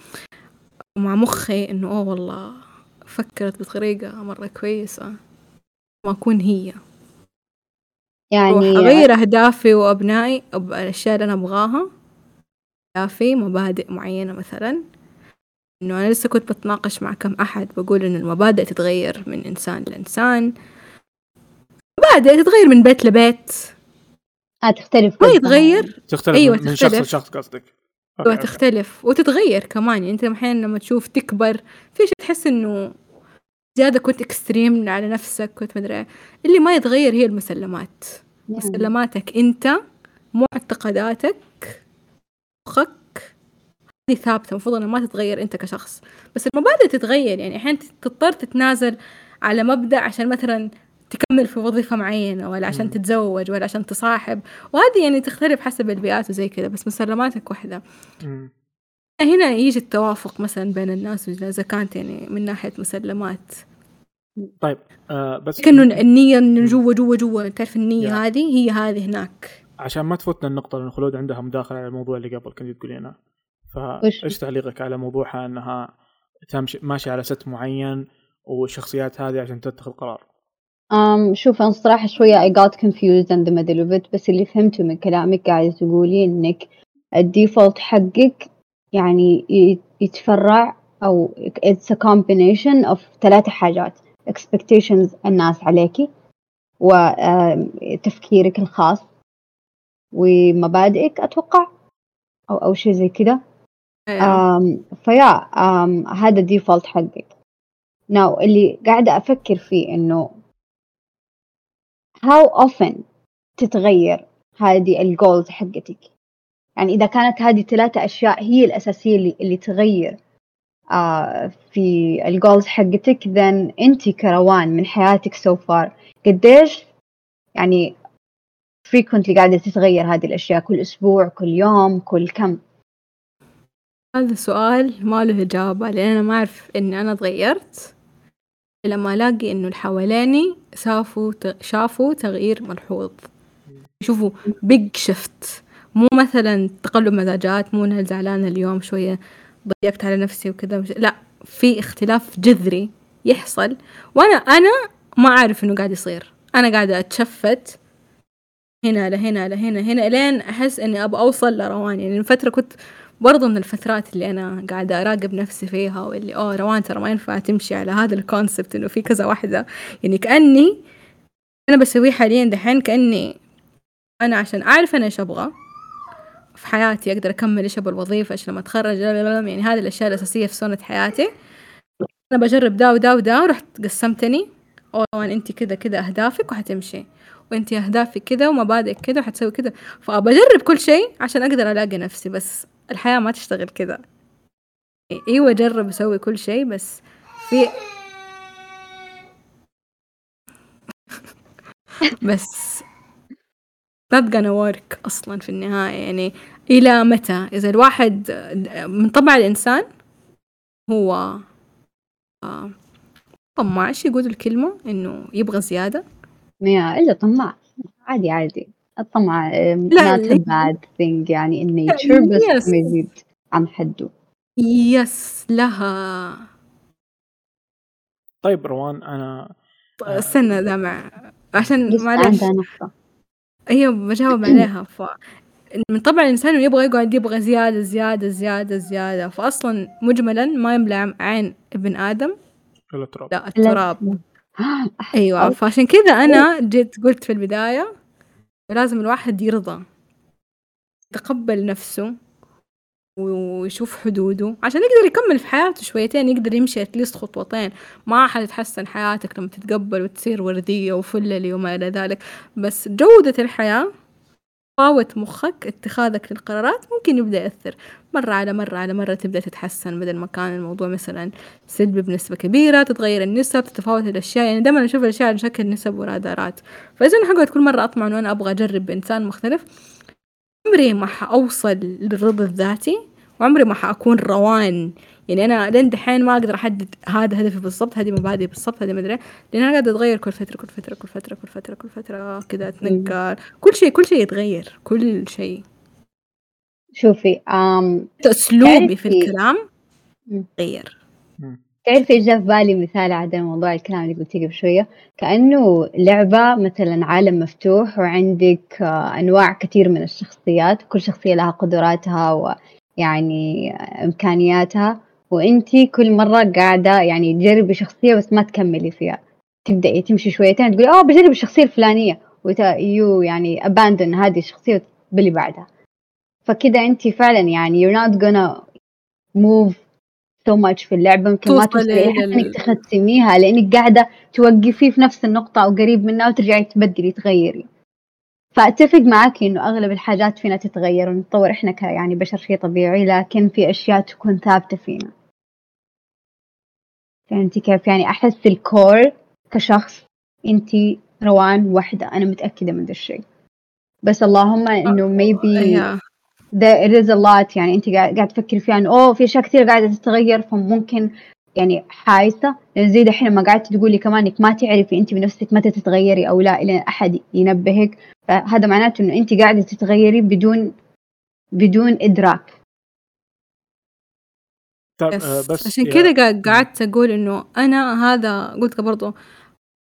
مع مخي إنه أوه والله فكرت بطريقة مرة كويسة. ما أكون هي. يعني أغير أهدافي وأبنائي أب- الأشياء اللي أنا أبغاها. أهدافي مبادئ معينة مثلا. إنه أنا لسه كنت بتناقش مع كم أحد بقول ان المبادئ تتغير من إنسان لإنسان. مبادئ تتغير من بيت لبيت. آه تختلف ما. يتغير. تختلف أيوة، من شخص تختلف. لشخص قصدك. أوكي، تختلف. وتتغير كمان. يعني أنت أحيانا لما تشوف تكبر في شيء تحس إنه زيادة كنت extreme على نفسك كنت مدري إيه. اللي ما يتغير هي المسلمات نعم. مسلماتك أنت معتقداتك مخك هذه ثابتة المفروض إنها ما تتغير أنت كشخص بس المبادئ تتغير يعني أحيانا تضطر تتنازل على مبدأ عشان مثلا تكمل في وظيفة معينة ولا عشان مم. تتزوج ولا عشان تصاحب وهذه يعني تختلف حسب البيئات وزي كذا بس مسلماتك واحدة مم. هنا يجي التوافق مثلا بين الناس إذا كانت يعني من ناحية مسلمات طيب آه بس كأنه النية إنه جوا جوا جوا تعرف النية يا. هذه؟ هي هذه هناك. عشان ما تفوتنا النقطة لأن خلود عندها مداخلة على الموضوع اللي قبل كنت تقولينه؟ فايش تعليقك على موضوعها أنها تمشي ماشية على ست معين والشخصيات هذه عشان تتخذ قرار؟ أم شوف أنا صراحة شوية I got confused in the middle of it بس اللي فهمته من كلامك قاعدة تقولين إنك ال default حقك يعني يتفرع أو it's a combination of ثلاثة حاجات. Expectations الناس عليكي وتفكيرك الخاص. ومبادئك أتوقع أو أو شيء زي كده. أم فيا أم هذا ال default حقك. Now اللي قاعدة أفكر فيه إنه how often تتغير هذه ال goals حقتك؟ يعني إذا كانت هذه ثلاثة أشياء هي الأساسية اللي, اللي تغير في ال goals حقتك then أنت كروان من حياتك so far. قديش يعني frequently قاعدة تتغير هذه الأشياء؟ كل أسبوع كل يوم كل كم؟ هذا السؤال ما له إجابة لأن أنا ما أعرف إني أنا تغيرت لما ألاقي إنه اللي حواليني شافوا شافوا تغيير ملحوظ. يشوفوا بيج شفت مو مثلا تقلب مزاجات مو إنها زعلانة اليوم شوية. ضيقت على نفسي وكذا. مش... لا في اختلاف جذري يحصل وأنا أنا ما أعرف إنه قاعد يصير. أنا قاعدة أتشفت هنا لهنا لهنا هنا لين أحس إني أبغى أوصل لروان. يعني من فترة كنت برضو من الفترات اللي أنا قاعدة أراقب نفسي فيها واللي أوه روان ترى ما ينفع تمشي على هذا الكونسبت إنه في كذا واحدة يعني كأني أنا بسويه حاليا دحين كأني أنا عشان أعرف أنا إيش أبغى. في حياتي أقدر أكمل إيش أبغى الوظيفة إيش لما أتخرج يعني هذه الأشياء الأساسية في سنه حياتي. أنا بجرب ده وده وده ورحت قسمتني. اوه أنت كذا كذا أهدافك وحتمشي وأنت أهدافك كذا ومبادئك كذا وحتسوي كذا. فبجرب كل شيء عشان أقدر ألاقي نفسي بس الحياة ما تشتغل كذا. إيوه أجرب أسوي كل شيء بس في بس not gonna work أصلا في النهاية. يعني إلى متى؟ إذا الواحد من طبع الإنسان هو آه، طماع. إيش يقول الكلمة؟ إنه يبغى زيادة. يا إلا طماع. عادي عادي. الطمع لا، not a bad thing. يعني in nature بس yes. ما يزيد عن حده. يس لها. طيب روان أنا استنى دامع عشان لسه معلش. عندها نقطة. هي بجاوب عليها. ف من طبع الإنسان إنه يبغى يقعد يبغى زيادة زيادة زيادة زيادة. فأصلا مجملا ما يملى عين ابن آدم. ولا تراب لا التراب. أيوة. فعشان كذا أنا جيت قلت في البداية لازم الواحد يرضى يتقبل نفسه. ويشوف حدوده عشان يقدر يكمل في حياته شويتين يقدر يمشي اتليست خطوتين. ما حتتحسن حياتك لما تتقبل وتصير وردية وفللي وما إلى ذلك. بس جودة الحياة قاوة مخك اتخاذك للقرارات ممكن يبدأ يأثر. مرة على مرة على مرة تبدأ تتحسن بدل ما كان الموضوع مثلا سلبي بنسبة كبيرة تتغير النسب تتفاوت الأشياء. يعني دائما أشوف الأشياء على شكل نسب ورادارات. فإذا أنا حقعد كل مرة أطمع إنه أنا أبغى أجرب بإنسان مختلف عمري ما حأوصل للرضا الذاتي. وعمري ما حأكون روان. يعني أنا لين دحين ما أقدر أحدد هذا هدفي بالضبط هذه مبادئي بالضبط هذه مدري لأن أنا قاعدة أتغير كل فترة كل فترة كل فترة كل فترة كل فترة كذا أتنقل. كل شيء كل شيء يتغير كل شيء. شوفي أم أسلوبي في الكلام. يتغير. تعرفي جاء في بالي مثال على موضوع الكلام اللي قلتيه قبل شوية؟ كأنه لعبة مثلا عالم مفتوح وعندك آه، أنواع كثير من الشخصيات. كل شخصية لها قدراتها ويعني آه، إمكانياتها وأنتي كل مرة قاعدة يعني تجربي شخصية بس ما تكملي فيها. تبدأي تمشي شويتين تقولي آه بجرب الشخصية الفلانية ويو يعني abandon هذه الشخصية وتقبلي بعدها. فكده أنت فعلا يعني you're not gonna move so much في اللعبة يمكن ما توصلي إنك تختميها لأنك قاعدة توقفيه في نفس النقطة أو قريب منها وترجعي تبدلي تغيري. فأتفق معاك إنه أغلب الحاجات فينا تتغير ونتطور إحنا ك يعني بشر شيء طبيعي لكن في أشياء تكون ثابتة فينا. فهمتي كيف؟ يعني أحس الكور كشخص انتي روان واحدة أنا متأكدة من ذا الشيء. بس اللهم إنه maybe هي there it is a lot. يعني انت قاعد تفكري فيها إنه أوه في أشياء كثير قاعدة تتغير فممكن يعني حايسة. لأن زي دحين لما قعدتي تقولي كمان إنك ما تعرفي انت بنفسك متى تتغيري أو لا إلى أحد ينبهك. فهذا معناته إنه انت قاعدة تتغيري بدون بدون إدراك. آه، بس عشان كذا قعدت أقول إنه أنا هذا قلت برضو هذا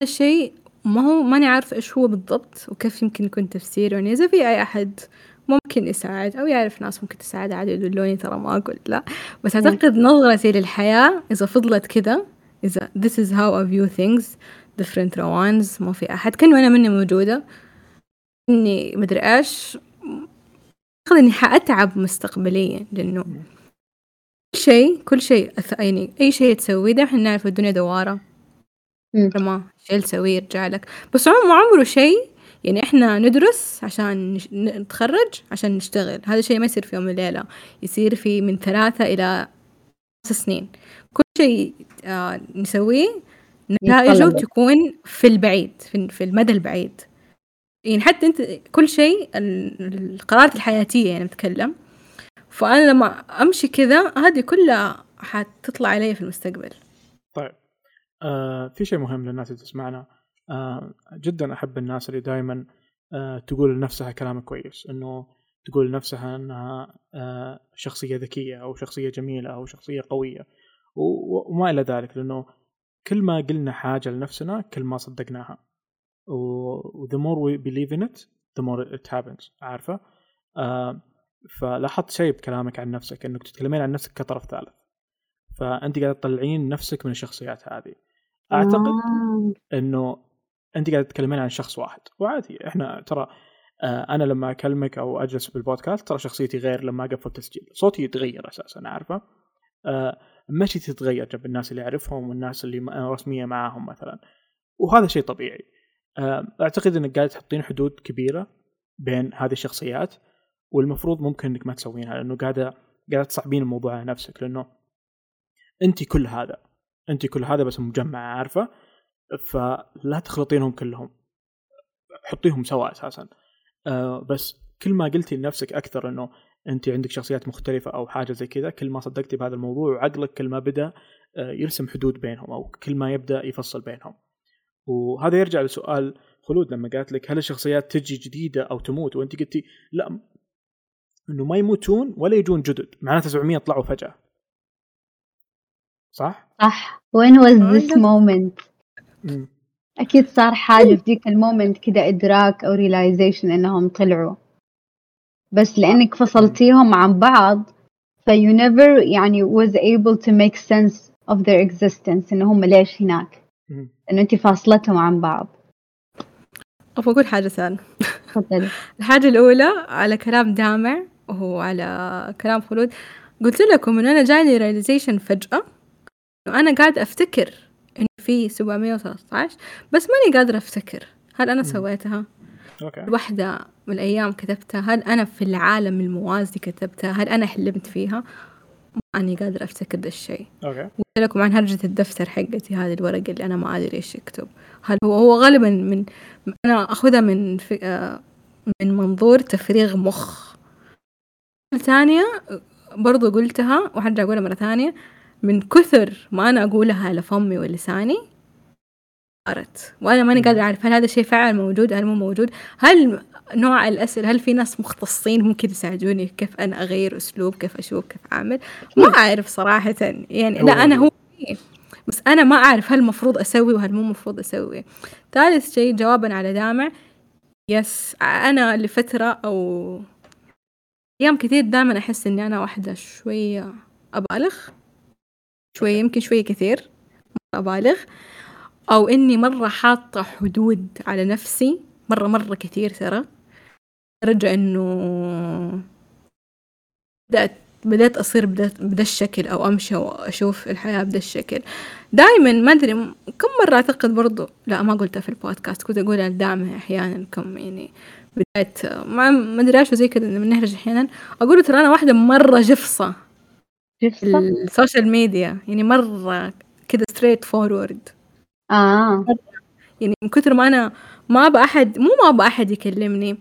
الشيء ما هو ماني عارفة إيش هو بالضبط وكيف يمكن يكون تفسيره. يعني إذا في أي أحد ممكن يساعد أو يعرف ناس ممكن تساعد عادي يدلوني ترى ما أقول لا. بس أعتقد نظرتي للحياة إذا فضلت كذا إذا this is how I view things different روانز ما في أحد. كان وأنا مني موجودة اني مدري إيش أعتقد إني حأتعب مستقبليا لأنه كل شيء كل شيء يعني أي شيء تسويه إحنا نعرف الدنيا دوارة. مم. ما شيء تسويه يرجع لك. بس عمره عمره شيء يعني إحنا ندرس عشان نتخرج عشان نشتغل. هذا شيء ما يصير في يوم وليلة يصير في من ثلاثة إلى خمس سنين. كل شيء آه نسويه نتائجه. تكون في البعيد في, المدى البعيد. يعني حتى أنت كل شيء ال- القرارات الحياتية يعني بتكلم فأنا لما أمشي كذا هذه كلها حتطلع علي في المستقبل. طيب. آه في شيء مهم للناس اللي تسمعنا. آه جدا أحب الناس اللي دائما آه تقول لنفسها كلام كويس إنه تقول لنفسها إنها آه شخصية ذكية أو شخصية جميلة أو شخصية قوية وما إلى ذلك لأنه كل ما قلنا حاجة لنفسنا كل ما صدقناها. و the more we believe in it the more it happens عارفة؟ آه فلاحظت شيء بكلامك عن نفسك إنك تتكلمين عن نفسك كطرف ثالث. فأنت قاعدة تطلعين نفسك من الشخصيات هذه. أعتقد آه. إنه أنت قاعد تتكلمين عن شخص واحد. وعادي إحنا ترى آه، أنا لما أكلمك أو أجلس بالبودكاست ترى شخصيتي غير لما اقفل تسجيل صوتي يتغير أساسا عارفه آه، مشيتي تتغير جنب الناس اللي أعرفهم والناس اللي أنا رسمية معاهم مثلا؟ وهذا شيء طبيعي. آه، أعتقد إنك قاعد تحطين حدود كبيرة بين هذه الشخصيات والمفروض ممكن إنك ما تسوينها لأنه قاعدة قاعدة تصعبين الموضوع على نفسك لأنه انت كل هذا انت كل هذا بس مجمع عارفه فلا تخلطينهم كلهم. حطيهم سوا أساسا. آه بس كل ما قلتي لنفسك أكثر إنه أنت عندك شخصيات مختلفة أو حاجة زي كذا كل ما صدقتي بهذا الموضوع وعقلك كل ما بدأ آه يرسم حدود بينهم أو كل ما يبدأ يفصل بينهم. وهذا يرجع لسؤال خلود لما قالت لك هل الشخصيات تجي جديدة أو تموت؟ وأنت قلتي لا إنه ما يموتون ولا يجون جدد معناته 700 طلعوا فجأة. صح؟ صح. When was this moment? مم. أكيد صار حاجة في ديك المومنت كده إدراك أو realization إنهم طلعوا. بس لأنك فصلتيهم عن بعض ف you never يعني was able to make sense of their existence إن هم ليش هناك. مم. إنه أنت فاصلتهم عن بعض. أبغى أقول حاجة ثانية تفضلي. الحاجة الأولى على كلام دامع وهو على كلام خلود قلت لكم إنه أنا جاني فجأة إنه أنا قاعد أفتكر إنه في 713 بس ماني قادرة أفتكر. هل أنا. سويتها؟ أوكي. واحدة من الأيام كتبتها. هل أنا في العالم الموازي كتبتها؟ هل أنا حلمت فيها؟ ماني قادرة أفتكر ده الشيء. أوكي. قلت لكم عن هرجة الدفتر حقتي هذه الورقة اللي أنا ما أدري إيش يكتب. هل هو هو غالبا من أنا أخذها من في آه، من منظور تفريغ مخ. ثانية برضو قلتها وحرجع أقولها مرة ثانية. من كثر ما أنا أقولها على فمي ولساني صارت. وأنا ماني قادرة أعرف هل هذا الشيء فعلا موجود هل مو موجود. هل نوع الأسئلة هل في ناس مختصين ممكن يساعدوني كيف أنا أغير أسلوب كيف أشوف كيف أعمل؟ ما أعرف صراحة. يعني لا أنا. هو بس أنا ما أعرف هل المفروض أسوي وهل مو مفروض أسوي. ثالث شيء جوابا على دامع. يس أنا لفترة أو أيام كثير دائما أحس إني أنا واحدة شوية أبالغ. شوية يمكن شوية كثير مرة أبالغ. أو إني مرة حاطة حدود على نفسي مرة مرة كثير ترى. درجة إنه بدأت بدأت أصير بدا, الشكل أو أمشي وأشوف الحياة بدا الشكل. دائما ما أدري كم مرة أعتقد برضو لا ما قلتها في البودكاست كنت أقولها لدعمه أحيانا كم يعني بداية ما ما أدري إيش زي كذا لما نهرج أحيانا. أقول ترى أنا واحدة مرة جفصة. السوشيال ميديا يعني مرة كذا straight forward آه. يعني من كثر ما أنا ما أبغى أحد مو ما أبغى أحد يكلمني ما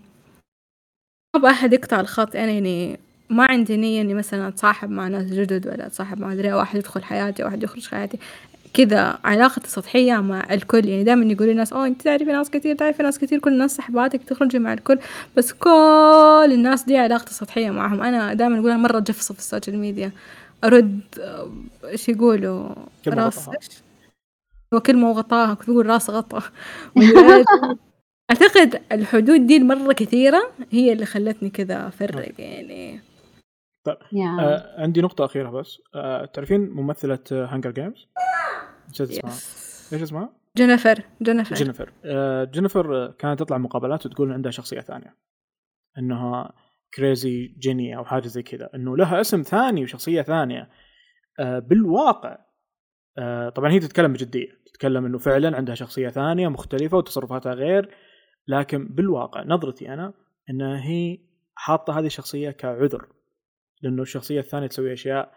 أبغى أحد يقطع الخط. أنا يعني ما عندي نية إني مثلا أتصاحب مع ناس جدد ولا أتصاحب مع أدري واحد يدخل حياتي واحد يخرج حياتي. كذا علاقتي سطحية مع الكل. يعني دائما يقولوا الناس أوه أنت تعرفي ناس كثير تعرفي ناس كثير كل الناس صحباتك تخرجي مع الكل. بس كل الناس دي علاقتي سطحية معهم. أنا دائما أقول أنا مرة جفصة في السوشيال ميديا. ارد آه، إيش يقولوا كلمة راس غطاها. إيش؟ هو كلمة وغطاها كنت بقول راس غطا. أعتقد الحدود دي المرة كثيرة هي اللي خلتني كذا أفرق يعني yeah آه عندي نقطة أخيرة بس آه تعرفين ممثلة Hunger Games؟ نسيت اسمها. إيش اسمها؟ جينيفر جينيفر جينيفر آه جينيفر آه، كانت تطلع مقابلات وتقول عندها شخصية ثانية إنها كريزي جيني أو حاجة زي كذا إنه لها اسم ثاني وشخصية ثانية. آه بالواقع آه طبعا هي تتكلم بجدية تتكلم إنه فعلا عندها شخصية ثانية مختلفة وتصرفاتها غير لكن بالواقع نظرتي أنا انها هي حاطة هذه الشخصية كعذر لأنه الشخصية الثانية تسوي أشياء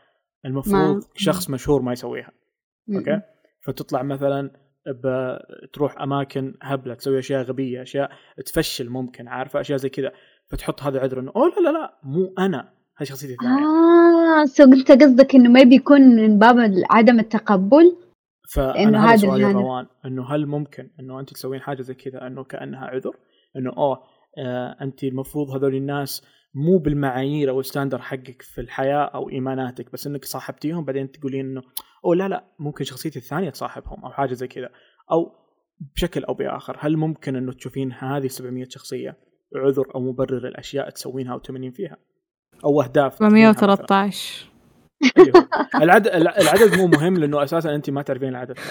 المفروض ما- شخص مشهور ما يسويها. okay؟ فتطلع مثلا بتروح أماكن هبلة تسوي أشياء غبية أشياء تفشل ممكن عارفة؟ أشياء زي كذا. فتحط هذا عذر انه أوه لا لا لا مو أنا. هذه شخصيتي الثانية. آه so أنت قصدك إنه ما بيكون من باب عدم التقبل. فأنا هذا سؤالي. روان إنه هل ممكن إنه انت تسوين حاجة زي كذا إنه كأنها عذر؟ إنه أوه آه انت المفروض هذول الناس مو بالمعايير أو ال standard حقك في الحياة أو إيماناتك بس إنك صاحبتيهم بعدين تقولين إنه أوه لا لا ممكن شخصيتي الثانية تصاحبهم أو حاجة زي كذا. أو بشكل أو بآخر هل ممكن إنه تشوفين هذه 700 شخصية؟ عذر أو مبرر الأشياء تسوينها أو تمنين فيها. أو أهداف تبنينها مثلاً؟ 713 أيوه. العدد العدد مو مهم لأنه أساسا انت ما تعرفين العدد. ترى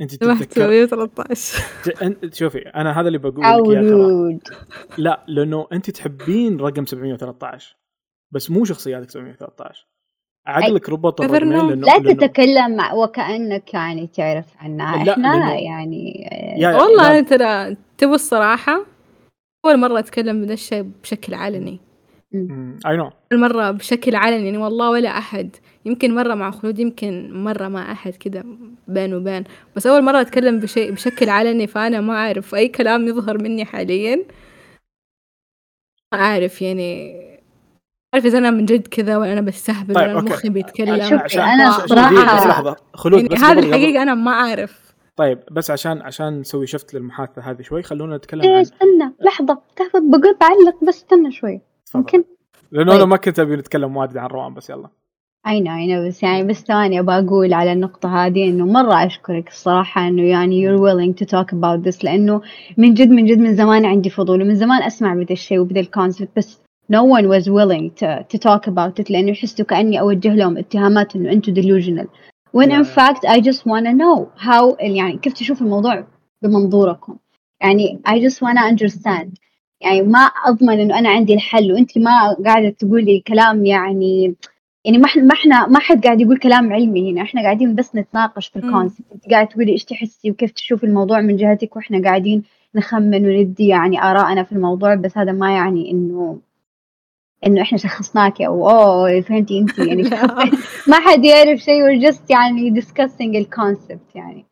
انت تتذكر 713 ت- أنت- شوفي أنا هذا اللي بقول لك إياه لا لأنه انت تحبين رقم 713 بس مو شخصياتك 713 عقلك ربط الرقمين. لأنه لا لأنه- تتكلم مع وكأنك يعني تعرف عنها. إحنا لأنه- يعني يا- يا- والله ترى تبوا الصراحة أول مرة أتكلم بدا الشيء بشكل علني. اي نو أول مرة بشكل علني يعني والله ولا أحد يمكن مرة مع خلود يمكن مرة مع أحد كده بين وبين. بس أول مرة أتكلم بشيء بشكل علني فأنا ما أعرف أي كلام يظهر مني حاليا. ما أعرف يعني أعرف إذا أنا من جد كذا ولا أنا بستهبل طيب، ولا. مخي بيتكلم. شوفي، أنا صراحة- لحظة خلود يعني بس هذه الحقيقة أنا ما أعرف. طيب بس عشان عشان نسوي شفت للمحادثة هذه شوي خلونا نتكلم إيه عن استنى لحظة تاخذ بقول بعلق بس استنى شوي. ممكن لأنه أنا طيب. ما كنت أبي نتكلم واجد عن روان بس يلا اي نو اي نو بس يعني بس ثاني أبغى أقول على النقطة هذه إنه مرة أشكرك الصراحة إنه يعني you're willing to talk about this لأنه من جد من جد من زمان عندي فضول ومن زمان أسمع بدا الشيء وبدا الكونسبت بس no one was willing to, to talk about it لأنه يحسوا كأني أوجه لهم اتهامات إنه أنتم delusional when in fact I just wanna know how يعني كيف تشوف الموضوع بمنظوركم؟ يعني I just wanna understand. يعني ما أضمن إنه أنا عندي الحل وأنت ما قاعدة تقولي كلام يعني يعني ما إحنا- ما إحنا ما حد قاعد يقول كلام علمي هنا. إحنا قاعدين بس نتناقش في. الكونسبت أنت قاعد تقولي إيش تحسي وكيف تشوفي الموضوع من جهتك وإحنا قاعدين نخمن وندي يعني آرائنا في الموضوع بس هذا ما يعني إنه إنه إحنا شخصناكي أو أوه فهمتي انت يعني ما حد يعرف شيء we're just يعني discussing الكونسبت يعني.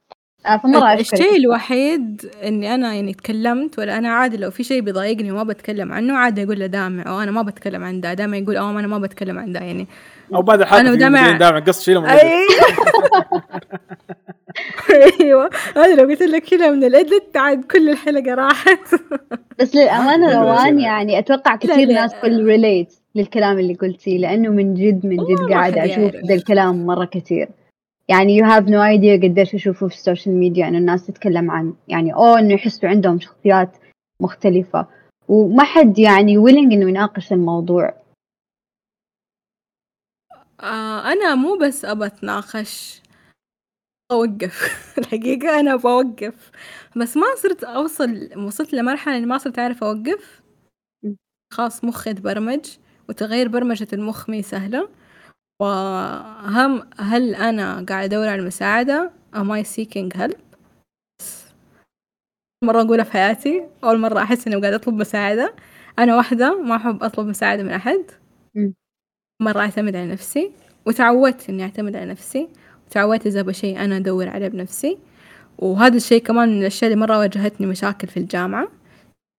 آه، الشيء الوحيد إني أنا يعني تكلمت ولا أنا عادي لو في شيء بيضايقني وما بتكلم عنه عادي أقول لدامع أو أنا ما بتكلم عن ده دامع يقول أو أنا ما بتكلم عن ده يعني أو بعد الحلقة ودامع- مدري دامع قص شيلة. أيوه أنا لو قلت لك شيلها من ال edit عاد كل الحلقة راحت بس للأمانة لا، روان. يعني أتوقع لا، كثير لا. ناس will relate للكلام اللي قلتيه لأنه من جد من جد أشوف يعرف. ذا الكلام مرة كثير يعني you have no idea قديش أشوفه في السوشيال ميديا إنه الناس تتكلم عن يعني أو إنه يحسوا عندهم شخصيات مختلفة. وما حد يعني willing إنه يناقش الموضوع. آه أنا مو بس أبى أتناقش اوقف الحقيقة أنا ابى اوقف بس ما صرت أوصل وصلت لمرحلة إني ما صرت أعرف أوقف. م. خلاص مخي اتبرمج وتغيير برمجة المخ مي سهلة. وهم هل أنا قاعد أدور على المساعده am I seeking help? مرة أقولها في حياتي. أول مرة أحس إني قاعد أطلب مساعدة. أنا واحدة ما أحب أطلب مساعدة من أحد. مرة أعتمد على نفسي. وتعودت إني أعتمد على نفسي. وتعودت إذا أبغى شيء أنا أدور عليه بنفسي. وهذا الشيء كمان من الأشياء اللي مرة واجهتني مشاكل في الجامعة.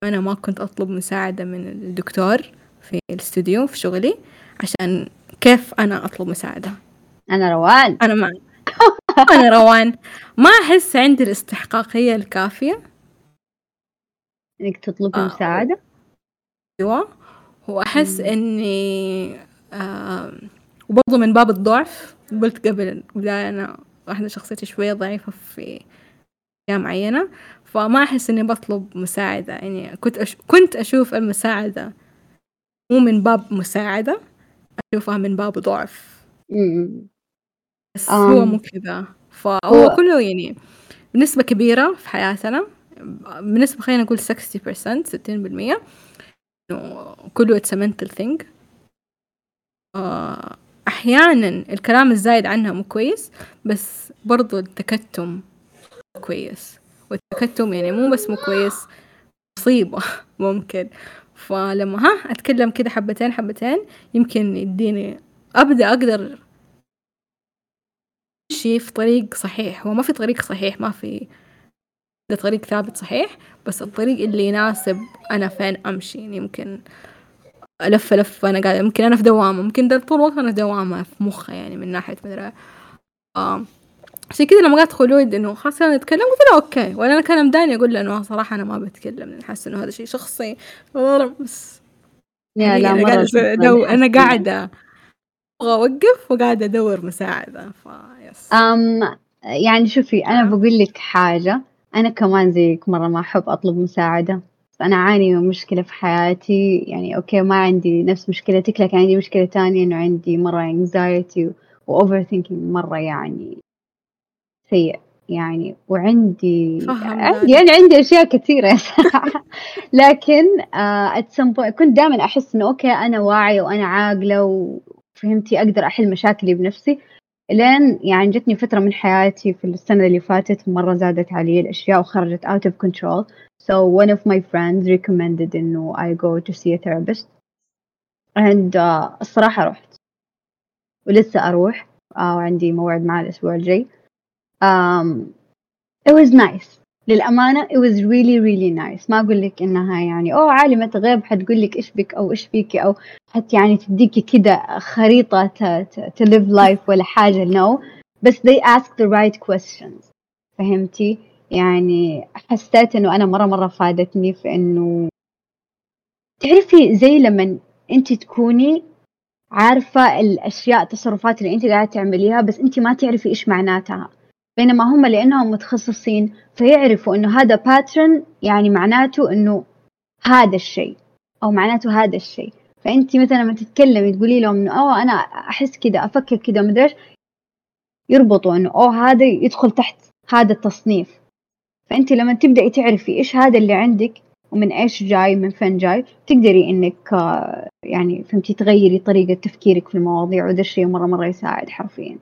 أنا ما كنت أطلب مساعدة من الدكتور في الاستوديو في شغلي عشان كيف أنا أطلب مساعدة؟ أنا روان. أنا ما أنا روان. ما أحس عندي الاستحقاقية الكافية؟ إنك تطلبي آه. مساعدة؟ أيوة. وأحس مم. إني آه وبرضه من باب الضعف قلت قبل بداية أنا واحدة شخصيتي شوية ضعيفة في أشياء معينة فما أحس إني بطلب مساعدة. يعني كنت أش... كنت أشوف المساعدة مو من باب مساعدة. أشوفها من باب ضعف. بس هو آم. مو كذا. فهو هو- كله يعني بنسبة كبيرة في حياتنا. بنسبة خلينا نقول 60% 60% إنه كله it's a mental thing. آه، أحيانا الكلام الزايد عنها مو كويس بس برضو التكتم كويس. والتكتم يعني مو بس مو كويس مصيبة ممكن. فلما ها أتكلم كده حبتين حبتين. يمكن يديني أبدأ أقدر شيء في طريق صحيح. هو ما في طريق صحيح ما في ده طريق ثابت صحيح بس الطريق اللي يناسب أنا فين أمشي. يعني يمكن ألف ألف أنا قاعدة ممكن أنا في دوامة. ممكن ده طول الوقت أنا في دوامة في مخي يعني من ناحية مدري. آه. عشان كذا لما قالت خلود إنه خلاص أنا نتكلم قلت له أوكي. ولا أنا كان مداني أقول له إنه صراحة أنا ما بتكلم لأن حاسة إنه هذا شيء شخصي. بس. يا يعني لا شكراً أدو... أنا حسيت. قاعدة أبغى أوقف وقاعدة أدور مساعدة فيس أم يعني شوفي نعم. بقول لك حاجة. أنا كمان زيك مرة ما أحب أطلب مساعدة. بس أنا أعاني من مشكلة في حياتي. يعني okay ما عندي نفس مشكلتك لكن عندي مشكلة تانية إنه عندي مرة anxiety و over thinking مرة يعني سيء. يعني وعندي عندي. يعني عندي أشياء كثيرة. صراحة لكن آه some point كنت دائما أحس إنه okay أنا واعية وأنا عاقلة وفهمتي أقدر أحل مشاكلي بنفسي. لين يعني جتني فترة من حياتي في السنة اللي فاتت مرة زادت علي الأشياء وخرجت out of control. So one of my friends recommended إنه I go to see a therapist. And uh, الصراحة رحت. ولسه أروح. آه وعندي موعد معاه الأسبوع الجاي. Um, it was nice. للأمانة it was really really nice. ما أقول لك إنها يعني أوه عالمة غيب. حتقول لك إيش بك أو إيش فيكي أو حت يعني تديكي كده خريطة to live life ولا حاجة no. بس they ask the right questions. فهمتي؟ يعني حسيت إنه أنا مرة مرة فادتني في إنه تعرفي زي لما أنت تكوني عارفة الأشياء التصرفات اللي أنت قاعدة تعمليها بس أنت ما تعرفي إيش معناتها. بينما هم لأنهم متخصصين فيعرفوا إنه هذا باترن يعني معناته إنه هذا الشيء أو معناته هذا الشيء. فأنت مثلا لما تتكلمي تقولي لهم إنه أوه أنا أحس كذا أفكر كذا مدري يربطوا إنه أوه هذا يدخل تحت هذا التصنيف. فأنت لما تبدأي تعرفي إيش هذا اللي عندك ومن إيش جاي من فين جاي تقدري إنك آه، يعني فهمتي تغيري طريقة تفكيرك في المواضيع وده الشيء مرة مرة يساعد حرفيا.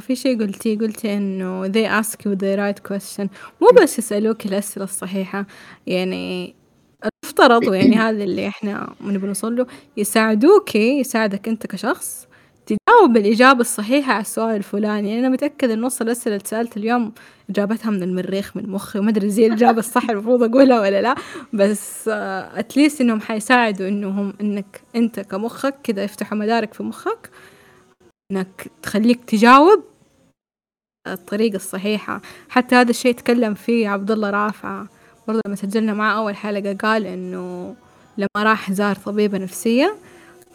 في شيء قلتي؟ قلتي إنه they ask you the right question. مو بس يسألوك الأسئلة الصحيحة يعني افترضوا يعني هذا اللي إحنا نبي نوصل له. يساعدوكي يساعدك أنت كشخص تجاوب الإجابة الصحيحة على السؤال الفلاني. يعني أنا متأكدة إن نص الأسئلة اللي سألت اليوم إجابتها من المريخ من مخي وما أدري زي الإجابة الصح المفروض أقولها ولا لا. بس أتليست إنهم حيساعدوا إنهم إنك أنت كمخك كذا يفتحوا مدارك في مخك. إنك تخليك تجاوب الطريقة الصحيحة. حتى هذا الشيء تكلم فيه عبد الله رافعة برضه لما سجلنا معاه أول حلقة قال إنه لما راح زار طبيبة نفسية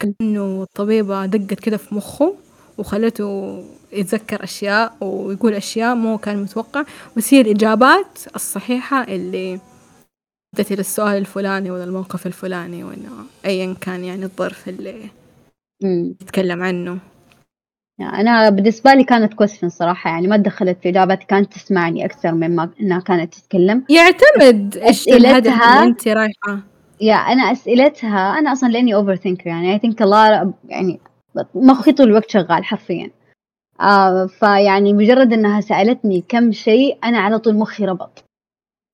كأنه الطبيبة دقت كده في مخه وخلته يتذكر أشياء ويقول أشياء مو كان متوقع. بس هي الإجابات الصحيحة اللي أدت للسؤال الفلاني ولا الموقف الفلاني ولا أيا كان يعني الظرف اللي يتكلم عنه. يعني أنا بالنسبة لي كانت كويستشن صراحة يعني ما دخلت في إجاباتي كانت تسمعني أكثر مما إنها كانت تتكلم. يعتمد إيش الهدف اللي أنت رايحة. يا أنا أسئلتها أنا أصلا لأني أوفر ثينكر يعني I think الله يعني مخي طول الوقت شغال حرفيا. آه فيعني مجرد إنها سألتني كم شيء أنا على طول مخي ربط.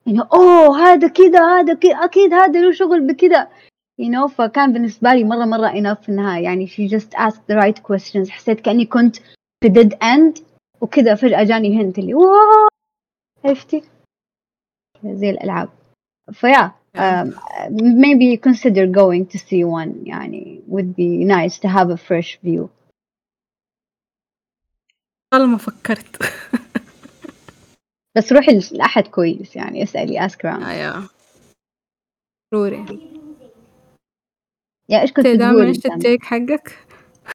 يعني أوه هذا كذا هذا كذا أكيد هذا له شغل بكذا. You know فكان بالنسبة لي مرة مرة enough انها يعني she just asked the right questions. حسيت كأني كنت في dead end وكذا فجأة جاني هنت اللي واو! عرفتي؟ زي الألعاب. فيا um, maybe consider going to see one. يعني would be nice to have a fresh view. والله ما فكرت. بس روحي لأحد كويس يعني اسألي ask around. أيوه ضروري yeah إيش كنت تقول إيش ال take حقك؟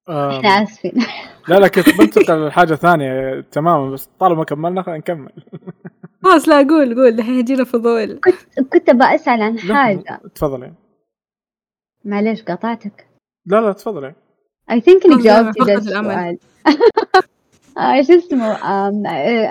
إحنا آسفين. لا لا كنت بنتقل لحاجة ثانية. تماما بس طالما كملنا خلينا نكمل. خلاص لا قول قول. الحين يجينا فضول كنت كنت بسأل عن حاجة. تفضلي. معليش قاطعتك لا لا تفضلي. I think إنك جاوبتي ذا السؤال آه، شو اسمه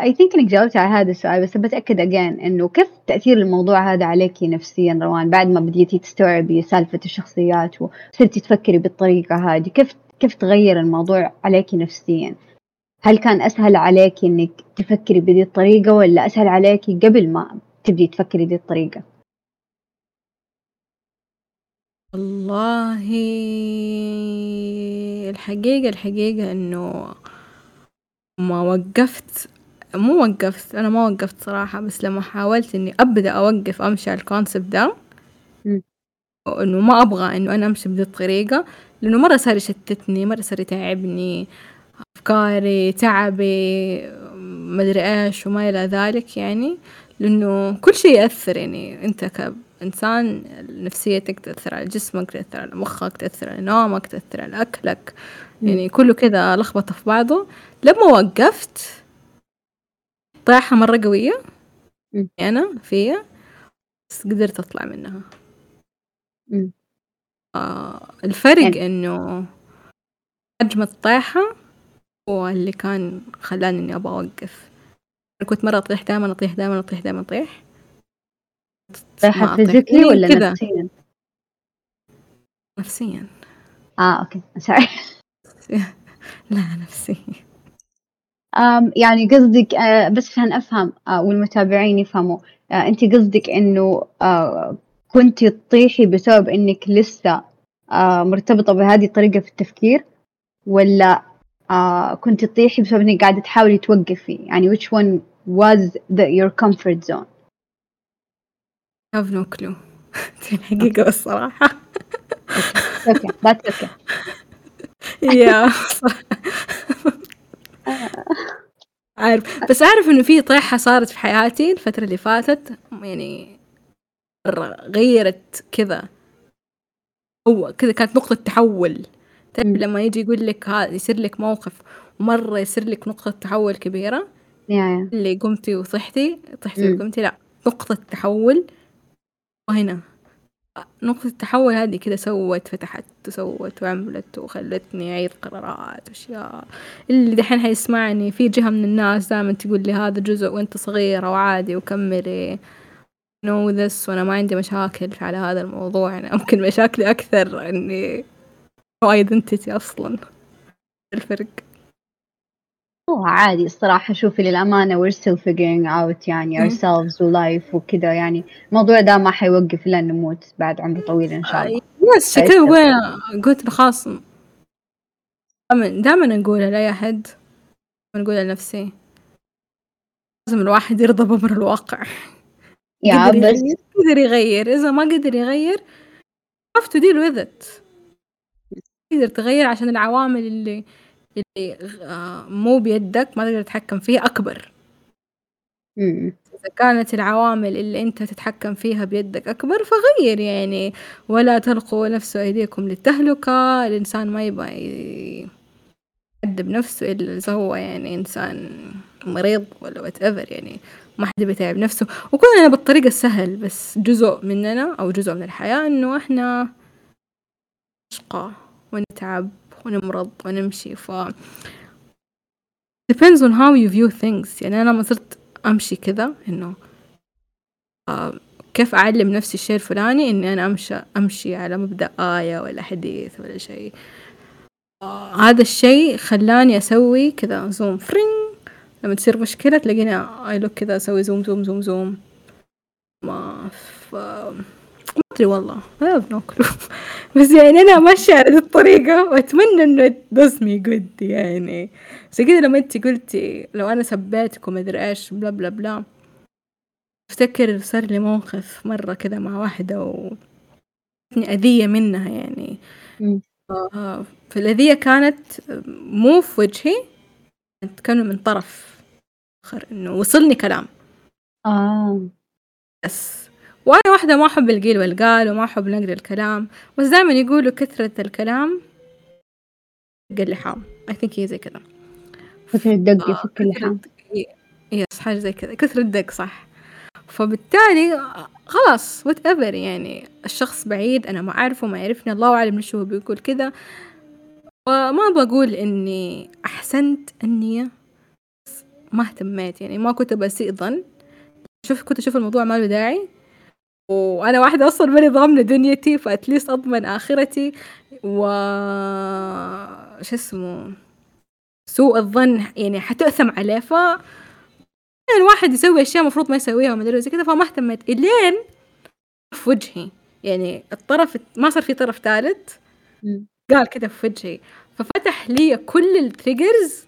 I think إنك جاوبتي على هذا السؤال بس بتأكد again إنه كيف تأثير الموضوع هذا عليكي نفسيا روان بعد ما بديتي تستوعبي سالفة الشخصيات وصرتي تفكري بالطريقة هذه كيف كيف تغير الموضوع عليكي نفسيا؟ هل كان أسهل عليكي إنك تفكري بهذه الطريقة ولا أسهل عليكي قبل ما تبدي تفكري بهذه الطريقة؟ والله الحقيقة الحقيقة إنه ما وقفت مو وقفت أنا ما وقفت صراحة بس لما حاولت إني أبدأ أوقف أمشي على الكونسبت ده إنه ما أبغى إنه أنا أمشي بذي الطريقة لأنه مرة صار يشتتني مرة صار يتعبني أفكاري تعبي مدري إيش وما إلى ذلك يعني لأنه كل شيء يأثر يعني أنت كإنسان نفسيتك تأثر على جسمك تأثر على مخك تأثر على نومك تأثر على أكلك. يعني كله كذا لخبطة في بعضه. لما وقفت طاحة مرة قوية. أنا فيا. بس قدرت أطلع منها. آه الفرق إنه حجم الطاحة هو اللي كان خلاني إني أبغى أوقف. كنت مرة أطيح دائما أطيح دائما أطيح دائما أطيح. طاحة physically ولا كدا. نفسيا؟ نفسيا. آه okay. sorry لا نفسيا يعني قصدك آه، بس عشان أفهم آه، والمتابعين يفهموا آه، انت قصدك إنه كنت تطيحي بسبب إنك لسه مرتبطة بهذه الطريقة في التفكير ولا كنت تطيحي بسبب إنك قاعدة تحاولي توقفي؟ يعني which one was the, your comfort zone have no clue. الحقيقة الصراحة أوكي that's okay. يا عارف. بس أعرف إنه في طيحة صارت في حياتي الفترة اللي فاتت يعني مرة غيرت كذا. هو كذا كانت نقطة تحول. تعرف. لما يجي يقول لك هذا يصير لك موقف ومرة يصير لك نقطة تحول يا اللي قمتي وصحتي طحتي. وقمتي لا نقطة تحول وهنا. نقطة التحول هذه كذا سوت فتحت وسوت وعملت وخلتني أعيد قرارات وأشياء. اللي دحين حيسمعني في جهة من الناس دائما تقول لي هذا جزء وأنت صغيرة وعادي وكملي. Know this وأنا ما عندي مشاكل على هذا الموضوع. يعني ممكن مشاكلي أكثر إني identity أصلا. الفرق. هو عادي الصراحة. شوفي للأمانة we're still figuring out يعني ourselves ولايف وكذا يعني. الموضوع ده ما حيوقف إلا نموت بعد عمر طويل إن شاء الله. بقول أنا قلت خلاص دائما أقولها لأي أحد أقولها لنفسي لازم الواحد يرضى بأمر الواقع. يا بس يغير قدر يغير. إذا ما قدر يغير have to deal with it. تقدر تغير عشان العوامل اللي اللي آه، مو بيدك ما تقدر تتحكم فيها أكبر. مم. إذا كانت العوامل اللي أنت تتحكم فيها بيدك أكبر فغير يعني ولا تلقوا نفس أيديكم للتهلكة الإنسان ما يبغى يعذب نفسه إلا إذا هو يعني إنسان مريض ولا وات ايفر يعني ما حد بيتعب نفسه. وكلنا بالطريقة السهل بس جزء مننا أو جزء من الحياة إنه إحنا نشقى ونتعب. ونمرض ونمشي ف depends on how you view things. يعني أنا لما صرت أمشي كذا إنه آه كيف أعلم نفسي الشيء الفلاني إني أنا أمشي أمشي على مبدأ آية ولا حديث ولا شيء. آه هذا الشيء خلاني أسوي كذا زوم. فرينج! لما تصير مشكلة تلاقيني اي لوك كذا أسوي زوم زوم زوم زوم. ما ف ما أدري والله no clue بس يعني أنا ماشية على إنه it does me good يعني. زي كذا لما أنت قلتي لو أنا سبيتك وما أدري إيش بلا بلا بلا. أفتكر صار لي موقف مرة كذا مع واحدة و أذية منها يعني. آه، فالأذية كانت مو في وجهي كانت كانوا من طرف آخر إنه وصلني كلام. آه. بس. وأنا واحدة ما أحب القيل والقال وما أحب نقل الكلام بس دائما يقولوا كثرة الكلام يفك اللحام. I think هي زي كذا. فكرة دق آه، يفك اللحام. كثرة- yes حاجة زي كذا. كثرة دق صح. فبالتالي آه، خلاص whatever يعني الشخص بعيد أنا ما أعرفه ما يعرفني الله أعلم ليش هو بيقول كذا. وما بقول إني أحسنت النية بس ما اهتميت يعني ما كنت بسيء ظن. شوف كنت أشوف الموضوع ما له داعي. وأنا واحدة أصلا ماني ضامنة دنيتي ف at least أضمن آخرتي. و شو اسمه؟ سوء الظن يعني حتؤثم عليه. ف يعني الواحد يسوي أشياء المفروض ما يسويها وما أدري زي كذا فما اهتميت إلين في وجهي يعني الطرف ما صار في طرف ثالث. قال كذا في وجهي. ففتح لي كل ال triggers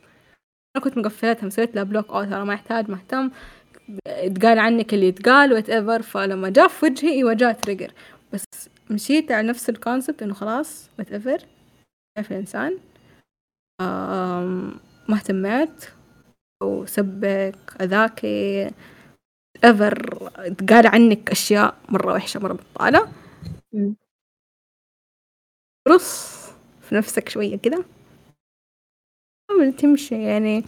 أنا كنت مقفلتها مسويت لها block أو ترى ما يحتاج مهتم. يتقال عنك اللي يتقال whatever فلما جاء في وجهي أيوه جاء trigger بس مشيت على نفس الكونسبت إنه خلاص وات ايفر كيف الانسان ما اهتميت. وسبك أذاكي ايفر قال عنك أشياء مرة وحشة مرة بطالة. رص في نفسك شوية كده. حاول تمشي يعني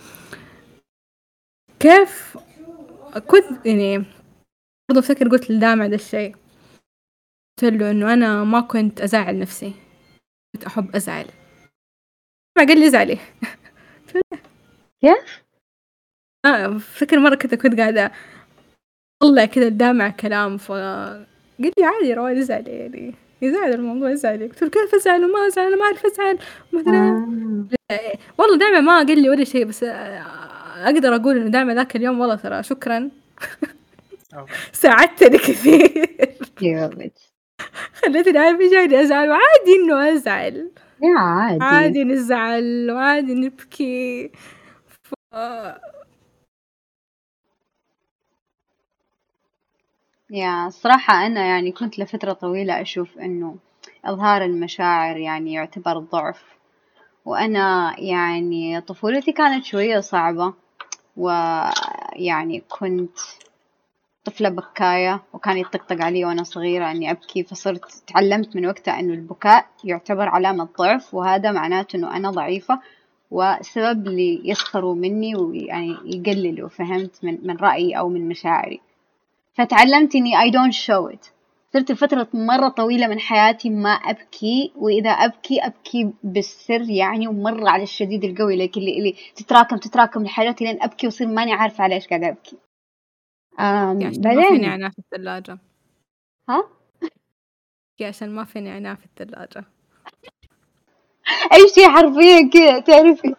كيف كنت يعني برضه أفتكر قلت للدامع ده الشيء. قلت له إنه أنا ما كنت أزعل نفسي. كنت أحب أزعل. ما قال لي أزعلي. كيف؟ آه، فكر مرة كذا كنت قاعدة أطلع كذا الدامع كلام فقال لي عادي رواد أزعلي يعني. يزعل الموضوع ازعلي قلت له كيف أزعل وما أزعل؟ أنا ما أعرف أزعل. مثلا آه. والله دائما ما قال لي ولا شيء بس أقدر أقول انه دائما ذاك اليوم والله ترى شكرا. ساعدتني كثير. خليتني عارف إيش يعني أزعل. وعادي إنه أزعل. يا عادي. عادي نزعل وعادي نبكي. ف... يا صراحة أنا يعني كنت لفترة طويلة أشوف إنه إظهار المشاعر يعني يعتبر ضعف. وأنا يعني طفولتي كانت شوية صعبة. ويعني كنت طفلة بكاية وكان يطقطق علي وأنا صغيرة إني أبكي فصرت تعلمت من وقتها إنه البكاء يعتبر علامة ضعف وهذا معناته إنه أنا ضعيفة وسبب اللي يسخروا مني ويعني يقللوا فهمت؟ من, من رأيي أو من مشاعري. فتعلمت إني I don't show it. صرت فترة مرة طويلة من حياتي ما أبكي وإذا أبكي أبكي بالسر يعني ومرة على الشديد القوي. لكن اللي, اللي تتراكم تتراكم لحياتي لين أبكي وصير ماني عارفة على إيش قاعدة أبكي. آم عشان ما في بعدين؟ نعناع في الثلاجة. ها؟ عشان ما في نعناع في الثلاجة. أي شيء حرفيا كذا تعرفي؟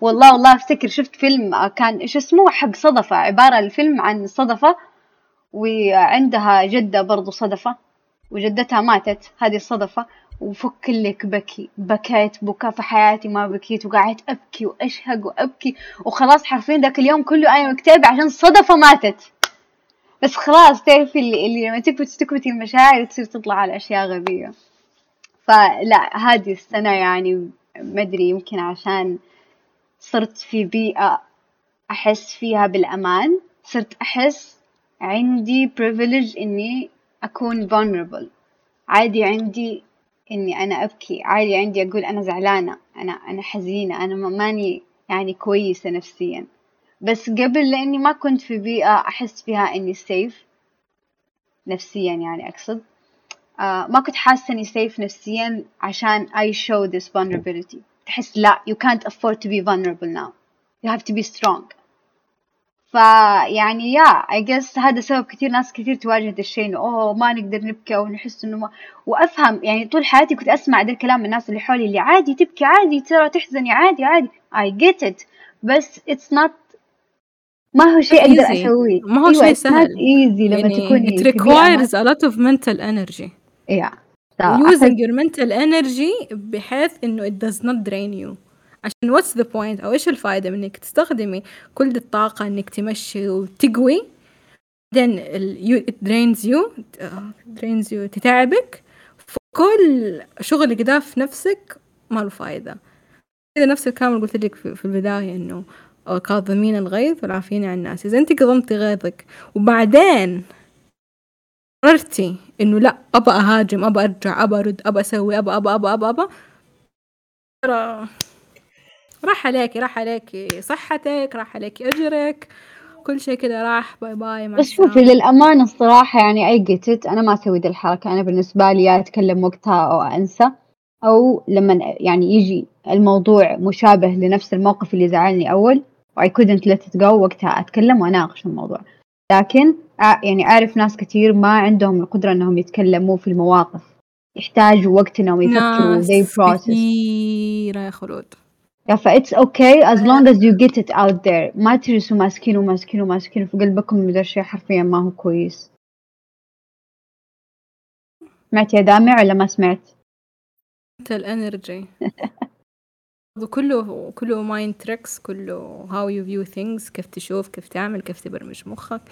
والله والله أفتكر شفت فيلم آه، كان إيش اسمه؟ حق صدفة عبارة الفيلم عن صدفة. وعندها جدة برضو صدفة وجدتها ماتت هذه الصدفة. وفك لك بكي بكيت بكاء في حياتي ما بكيت وقعدت أبكي وأشهق وأبكي. وخلاص حرفيا ذاك اليوم كله أنا مكتئبة عشان صدفة ماتت. بس خلاص تعرفي اللي, اللي لما تكبتي تكبتي المشاعر تصير تطلع على أشياء غبية. فلا هذه السنة يعني مدري يمكن عشان صرت في بيئة أحس فيها بالأمان صرت أحس عندي privilege إني أكون vulnerable. عادي عندي إني أنا أبكي. عادي عندي أقول أنا زعلانة أنا أنا حزينة أنا ما- ماني يعني كويسة نفسيا. بس قبل لأني ما كنت في بيئة أحس فيها إني safe نفسيا يعني أقصد. آه ما كنت حاسة إني safe نفسيا عشان I show this vulnerability. تحس لا you can't afford to be vulnerable now. You have to be strong. فيعني يا I guess هذا سبب كثير ناس كثير تواجه ذا الشيء إنه أوه ما نقدر نبكي أو نحس إنه ما. وأفهم يعني طول حياتي كنت أسمع ذا الكلام من الناس اللي حولي اللي عادي تبكي عادي ترى تحزني عادي عادي. I get it. بس it's not ما هو شيء أقدر easy. أسويه. ما هو أيوة شيء سهل. easy لما يعني تكوني it requires a lot of mental energy. Yeah. using your mental energy بحيث إنه it does not drain you. عشان what's the point أو إيش الفائدة من إنك تستخدمي كل دي الطاقة إنك تمشي وتقوي؟ it drains you uh, drains you تتعبك فكل شغلك ده في نفسك ما له فايدة. كذا نفس الكلام اللي قلت لك في, البداية إنه آه، كاظمين الغيظ والعافين عن الناس. إذا أنت كظمتي غيظك وبعدين قررتي إنه لا ابى أهاجم ابى أرجع ابى أرد ابى أسوي ابى ابى ابى ابى ترى راح عليكي راح عليكي صحتك راح عليكي أجرك كل شيء كذا راح bye bye مع بس شوفي. للأمانة الصراحة يعني أي جيت أنا ما أسوي ذي الحركة. أنا بالنسبة لي يا أتكلم وقتها أو أنسى. أو لما يعني يجي الموضوع مشابه لنفس الموقف اللي زعلني أول و I couldn't let it go وقتها أتكلم وأناقش الموضوع. لكن يعني أعرف ناس كتير ما عندهم القدرة إنهم يتكلموا في المواقف. يحتاجوا وقت إنهم يفكروا they process. كثيرة يا خلود. يا it's okay as long as you get it out there. ما تجلسوا ماسكين وماسكين وماسكين في قلبكم ذا الشيء حرفيا ما هو كويس. سمعت يا دامع ولا ما سمعت؟ انت ال energy. كله كله mind tricks كله how you view things كيف تشوف كيف تعمل كيف تبرمج مخك.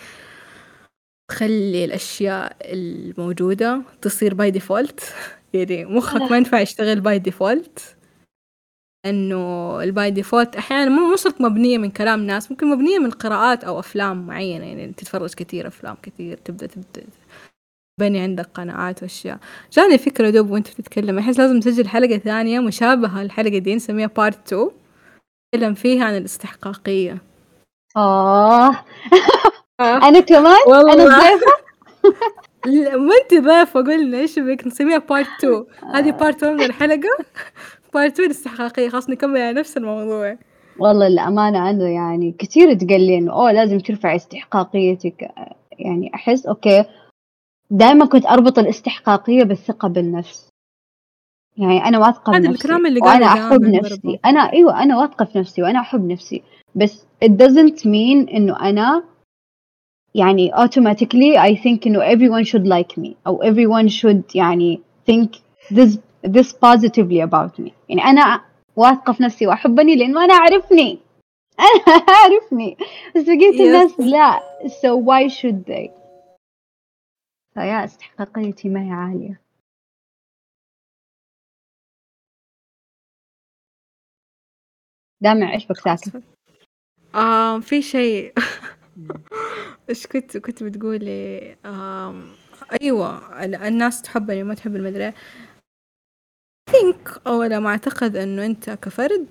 تخلي الأشياء الموجودة تصير by default يعني مخك ما ينفع يشتغل by default إنه ال by default أحيانا مو مو شرط مبنية من كلام ناس ممكن مبنية من قراءات أو أفلام معينة يعني تتفرج كثير أفلام كثير تبدا تبدأ بني عندك قناعات وأشياء. جاني فكرة دوب وأنت بتتكلم أحس لازم نسجل حلقة ثانية مشابهة الحلقة دي نسميها part 2 نتكلم فيها عن الاستحقاقية. آه. أنا كمان؟ والله. أنا ضيفة؟ لا، ما أنت ضيفة قلنا إيش بك؟ نسميها part 2 هذه part 1 من الحلقة. part 2 الاستحقاقيه خلاص نكمل على نفس الموضوع. والله الأمانة أنا يعني كثير تقال لي إنه أوه لازم ترفع استحقاقيتك. يعني أحس أوكي. دائما كنت أربط الاستحقاقية بالثقة بالنفس. يعني أنا واثقة هذا بنفسي الكلام اللي وأنا أحب نفسي. برضو. أنا أيوة أنا واثقة في نفسي وأنا أحب نفسي. بس it doesn't mean إنه أنا يعني automatically I think إنه everyone should like me أو everyone should يعني think this this positively about me. يعني أنا واثقة في نفسي وأحبني لأنه أنا أعرفني. أنا أعرفني. بس بقيت Yes. الناس لا. So why should they? فيا استحقاقيتي ما هي عالية. دامع إيش بك ساكت آه في شيء. إيش كنت كنت بتقولي؟ آه أيوه ال- الناس تحبني وما تحب المدري. ثينك أو لا ما أعتقد إنه أنت كفرد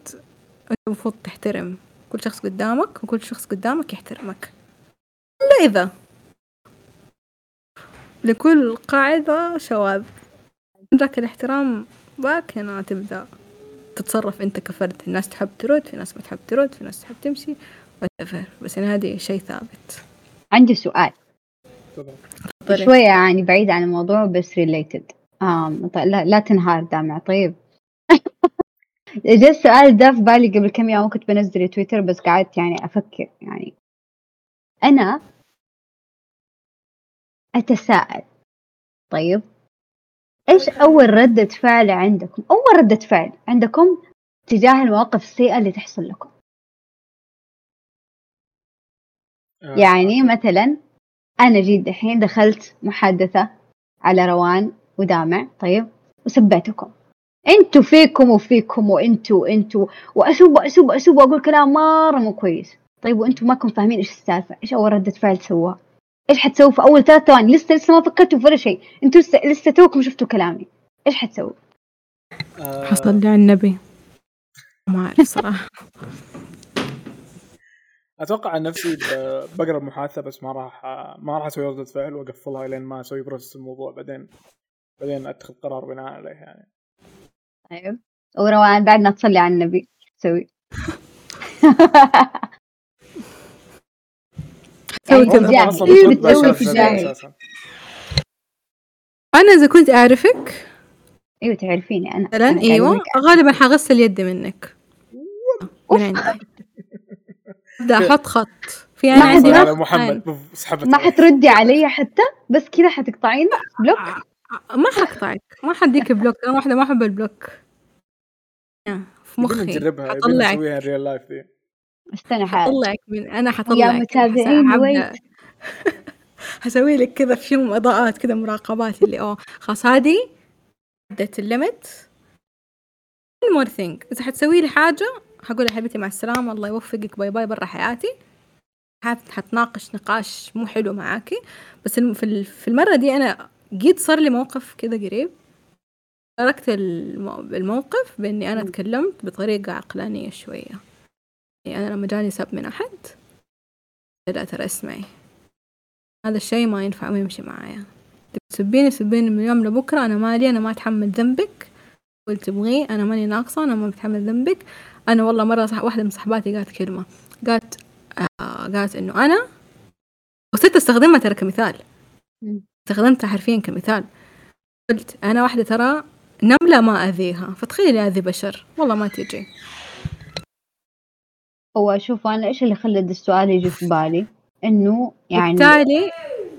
أنت المفروض تحترم كل شخص قدامك وكل شخص قدامك يحترمك. إلا إذا. لكل قاعدة شواذ. ذاك الاحترام باك هنا تبدأ تتصرف أنت كفرد. الناس تحب ترد في ناس ما تحب ترد في ناس تحب تمشي whatever. بس يعني هذه شيء ثابت. عندي سؤال. شوية يعني بعيد عن الموضوع بس ريليتد آم طيب لا, لا تنهار دامع طيب. جاء السؤال ده في بالي قبل كم يوم كنت بنزل تويتر بس قعدت يعني أفكر يعني. أنا أتساءل طيب إيش أول ردة فعل عندكم؟ أول ردة فعل عندكم تجاه المواقف السيئة اللي تحصل لكم. آه، يعني مثلا أنا جيت دحين دخلت محادثة على روان. ودامع. طيب. وسبيتكم. أنتوا فيكم وفيكم وانتوا وانتوا واسوب واسوب واسوب واقول كلام مرة مو كويس. طيب وانتوا ما كنتم فاهمين إيش السالفة؟ إيش أول ردة فعل سووها؟ إيش حتسووا في أول ثلاث ثواني؟ لسه لسه ما فكرتوا في ولا شيء. أنتوا لسه, لسه توكم شفتوا كلامي. إيش حتسووا آه، حصل لي على النبي. ما أعرف صراحة. أتوقع عن نفسي بقرأ المحادثة بس ما راح ما راح أسوي ردة فعل وأقفلها لين ما أسوي بروسس الموضوع بعدين. بعدين أتخذ قرار بناء عليه يعني. طيب. وروان بعد ما تصلي على النبي تسوي؟ تسوي يعني كذا. إيه بتسوي تجاهل؟ أنا إذا كنت أعرفك أيوه تعرفيني أنا. مثلا أنا أيوه. غالبا حغسل يدي منك. من عندي أبدأ أحط خط. في أنا ما عندي حد- محمد. ما. حتردي علي حتى؟ بس كذا حتقطعيني بلوك. ما حقطعك. ما حديك بلوك أنا واحدة ما أحب البلوك. يا، في يبينا مخي. نجربها. يبينا نسويها ريال لايف دي. استنى حطلعك من أنا حطلعك. متابعين حس- ويت. حبدأ- حسوي لك كذا في يوم أضاءات كذا مراقبات اللي أوه خلاص هذه عدت ال limit. One more thing. إذا حتسوي لي حاجة حقول يا حبيبتي مع السلامة الله يوفقك bye bye برا حياتي. حت- حتناقش نقاش مو حلو معاكي. بس الم- في ال- في المرة دي أنا جيت صار لي موقف كذا قريب. تركت المو- الموقف بإني أنا مم. تكلمت بطريقة عقلانية شوية. يعني أنا لما جاني سب من أحد لا ترى اسمعي هذا الشيء ما ينفع ويمشي معايا. تبي تسبيني سبيني من اليوم لبكرة أنا مالي أنا ما أتحمل ذنبك. قلت تبغيه أنا ماني ناقصة أنا ما بتحمل ذنبك. أنا والله مرة صح واحدة من صحباتي قالت كلمة. قالت آه قالت إنه أنا وصرت أستخدمها ترى كمثال. استخدمتها حرفيا كمثال. قلت أنا واحدة ترى نملة ما أذيها فتخيلي أذي بشر. والله ما تيجي هو شوف أنا إيش اللي خلى السؤال يجي في بالي؟ إنه يعني بالتالي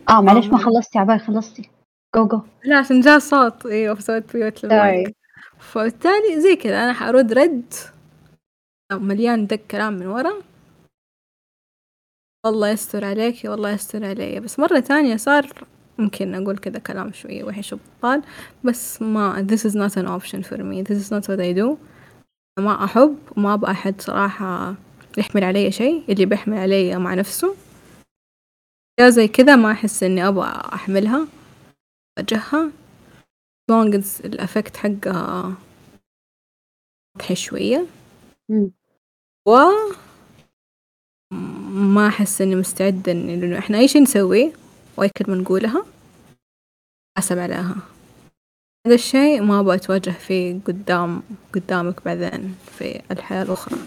آه معلش ما آه. خلصتي عبالي خلصتي. جو جو لا عشان جاء صوت. أيوه فسويت mute sorry فبالتالي زي كذا أنا حرد رد. مليان دق كلام من ورا. والله يستر عليك والله يستر علي. بس مرة تانية صار ممكن أقول كذا كلام شوية وحش وبطال بس ما this is not an option for me. This is not what I do. ما أحب وما أبغى أحد صراحة يحمل علي شيء. اللي بيحمل علي مع نفسه. يا زي كذا ما أحس إني أبغى أحملها أواجهها. Long as الأفكت حقها واضح شوية. و ما أحس إني مستعدة لأنه إحنا أي شي نسويه وأي كلمة نقولها. حسب عليها. هذا الشيء ما أبغى أتواجه فيه قدام قدامك بعدين في الحياة الأخرى.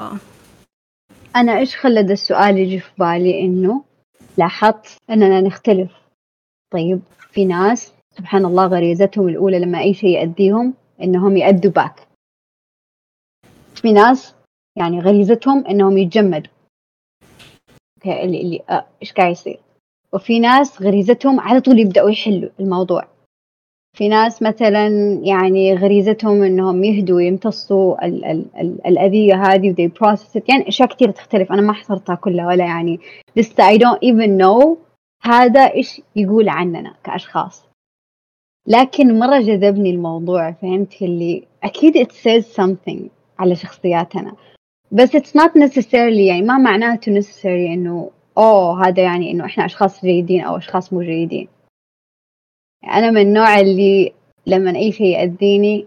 آه. أنا إيش خلى ده السؤال يجي في بالي إنه لاحظت أننا نختلف. طيب في ناس سبحان الله غريزتهم الأولى لما أي شيء يأذيهم إنهم يأدوا باك في ناس يعني غريزتهم إنهم يتجمدوا. اللي اللي إيش قاعد يصير؟ وفي ناس غريزتهم على طول يبدأوا يحلوا الموضوع. في ناس مثلا يعني غريزتهم إنهم يهدوا ويمتصوا ال ال ال الأذية هذه و they process it. يعني أشياء كثير تختلف. أنا ما حصرتها كلها ولا يعني. لسه I don't even know هذا إيش يقول عننا كأشخاص. لكن مرة جذبني الموضوع فهمت اللي أكيد it says something على شخصياتنا. بس it's not necessarily يعني ما معناته necessary إنه أوه هذا يعني إنه إحنا أشخاص جيدين أو أشخاص مو جيدين. أنا من النوع اللي لما أي شيء يأذيني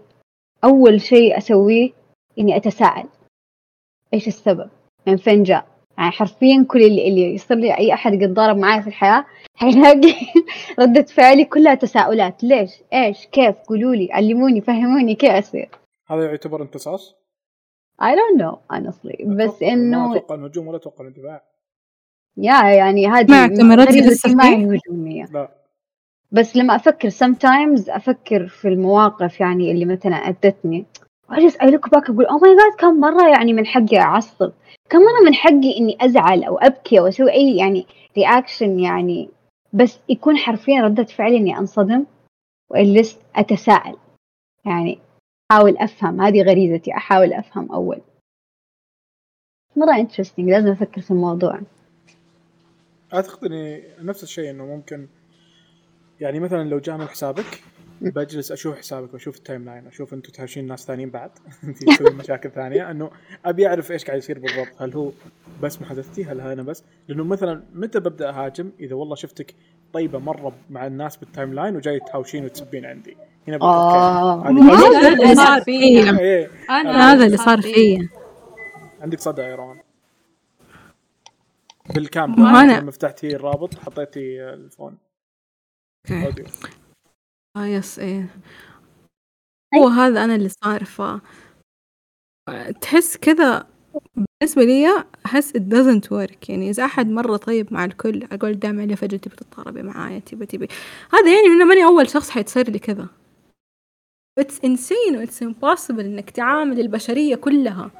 أول شيء أسويه إني أتساءل. إيش السبب؟ من فين جاء؟ يعني حرفيا كل اللي, اللي يصير لي أي أحد قد ضارب معي في الحياة حيلاقي ردة فعلي كلها تساؤلات. ليش؟ إيش؟ كيف؟ قولوا لي علموني فهموني كيف أصير. هذا يعتبر امتصاص؟ I don't know honestly. بس إنه ما أتوقع الهجوم ولا أتوقع الاندفاع يا يعني هذه ما اعتبرت غريزة لسه ما هجومية. لا. بس لما أفكر sometimes أفكر في المواقف يعني اللي مثلا اذتني اجلس I look back أقول oh my God كم مرة يعني من حقي أعصب. كم مرة من حقي إني أزعل أو أبكي أو أسوي أي يعني reaction يعني بس يكون حرفيا ردة فعلي إني أنصدم وأجلس أتساءل. يعني أحاول أفهم هذه غريزتي أحاول أفهم أول. مرة interesting لازم أفكر في الموضوع. أعتقد إني نفس الشيء إنه ممكن يعني مثلا لو جاء من حسابك بجلس أشوف حسابك وأشوف ال timeline أشوف أنتم تهاوشين ناس ثانيين بعد. انت تسوي مشاكل ثانية. أنه أبي أعرف إيش قاعد يصير بالضبط. هل هو بس محادثتي؟ هل أنا بس؟ لأنه مثلا متى ببدأ أهاجم؟ إذا والله شفتك طيبة مرة مع الناس بال timeline وجاي تهاوشين وتسبين عندي. هنا بقول آه. هذا اللي صار فيا. إيه، أنا هذا اللي صار فيا. عندك صدى يا روان؟ بالكام ما أنا- لما فتحتي الرابط حطيتي ال phone. okay. آه yes إيه. هو هذا أنا اللي صار ف تحس كذا بالنسبة لي أحس it doesn't work. يعني إذا أحد مرة طيب مع الكل أقول دائما ليه فجأة تبي تتضاربي معايا تبي تبي. هذا يعني إنه ماني أول شخص حيتصير لي كذا. It's insane و it's impossible إنك تعامل البشرية كلها.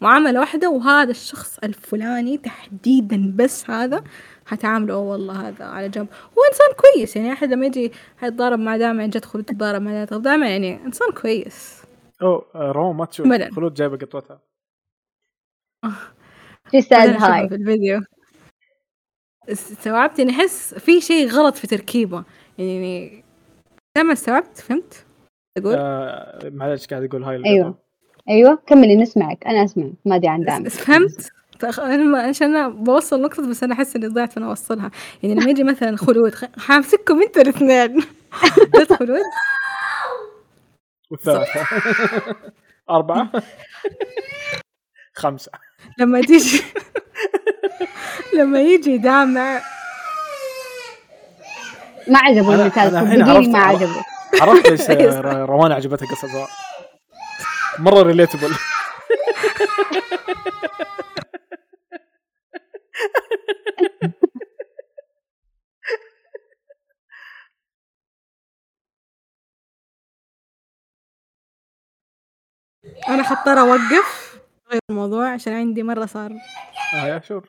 معاملة واحدة وهذا الشخص الفلاني تحديدا بس هذا حتعامله. أوه والله هذا على جنب. هو إنسان كويس يعني أحد لما يجي حيتضارب مع دائما جد خلود تتضارب مع دائما يعني إنسان كويس. أوه آه، روان ما تشوف. خلود جايبة قطوتها بعدين أشوفها hi. في الفيديو. استوعبت اني أحس في شيء غلط في تركيبه. يعني لما استوعبت؟ فهمت؟ أقول؟ آه معلش قاعد يقول هاي أيوة. أيوه كملي نسمعك. أنا اسمعك ما أدري عن دعم بس- فهمت؟ تخ- أنا عشان أنا بوصل نقطة بس أنا أحس إني ضيعت وأنا أوصلها. يعني لما يجي مثلا خلود خ- حامسككم أنتوا الاثنين. جد خلود. والثلاثة أربعة. خمسة. لما تيجي لما يجي دامع. ما عجبه المثال صدقيني عرفت- ما. عجبه عرفت ليش آه، ر- روان عجبتها قصة مرة ريليتبل أنا حضطر أوقف. غير الموضوع عشان عندي مرة صار. آه يا شور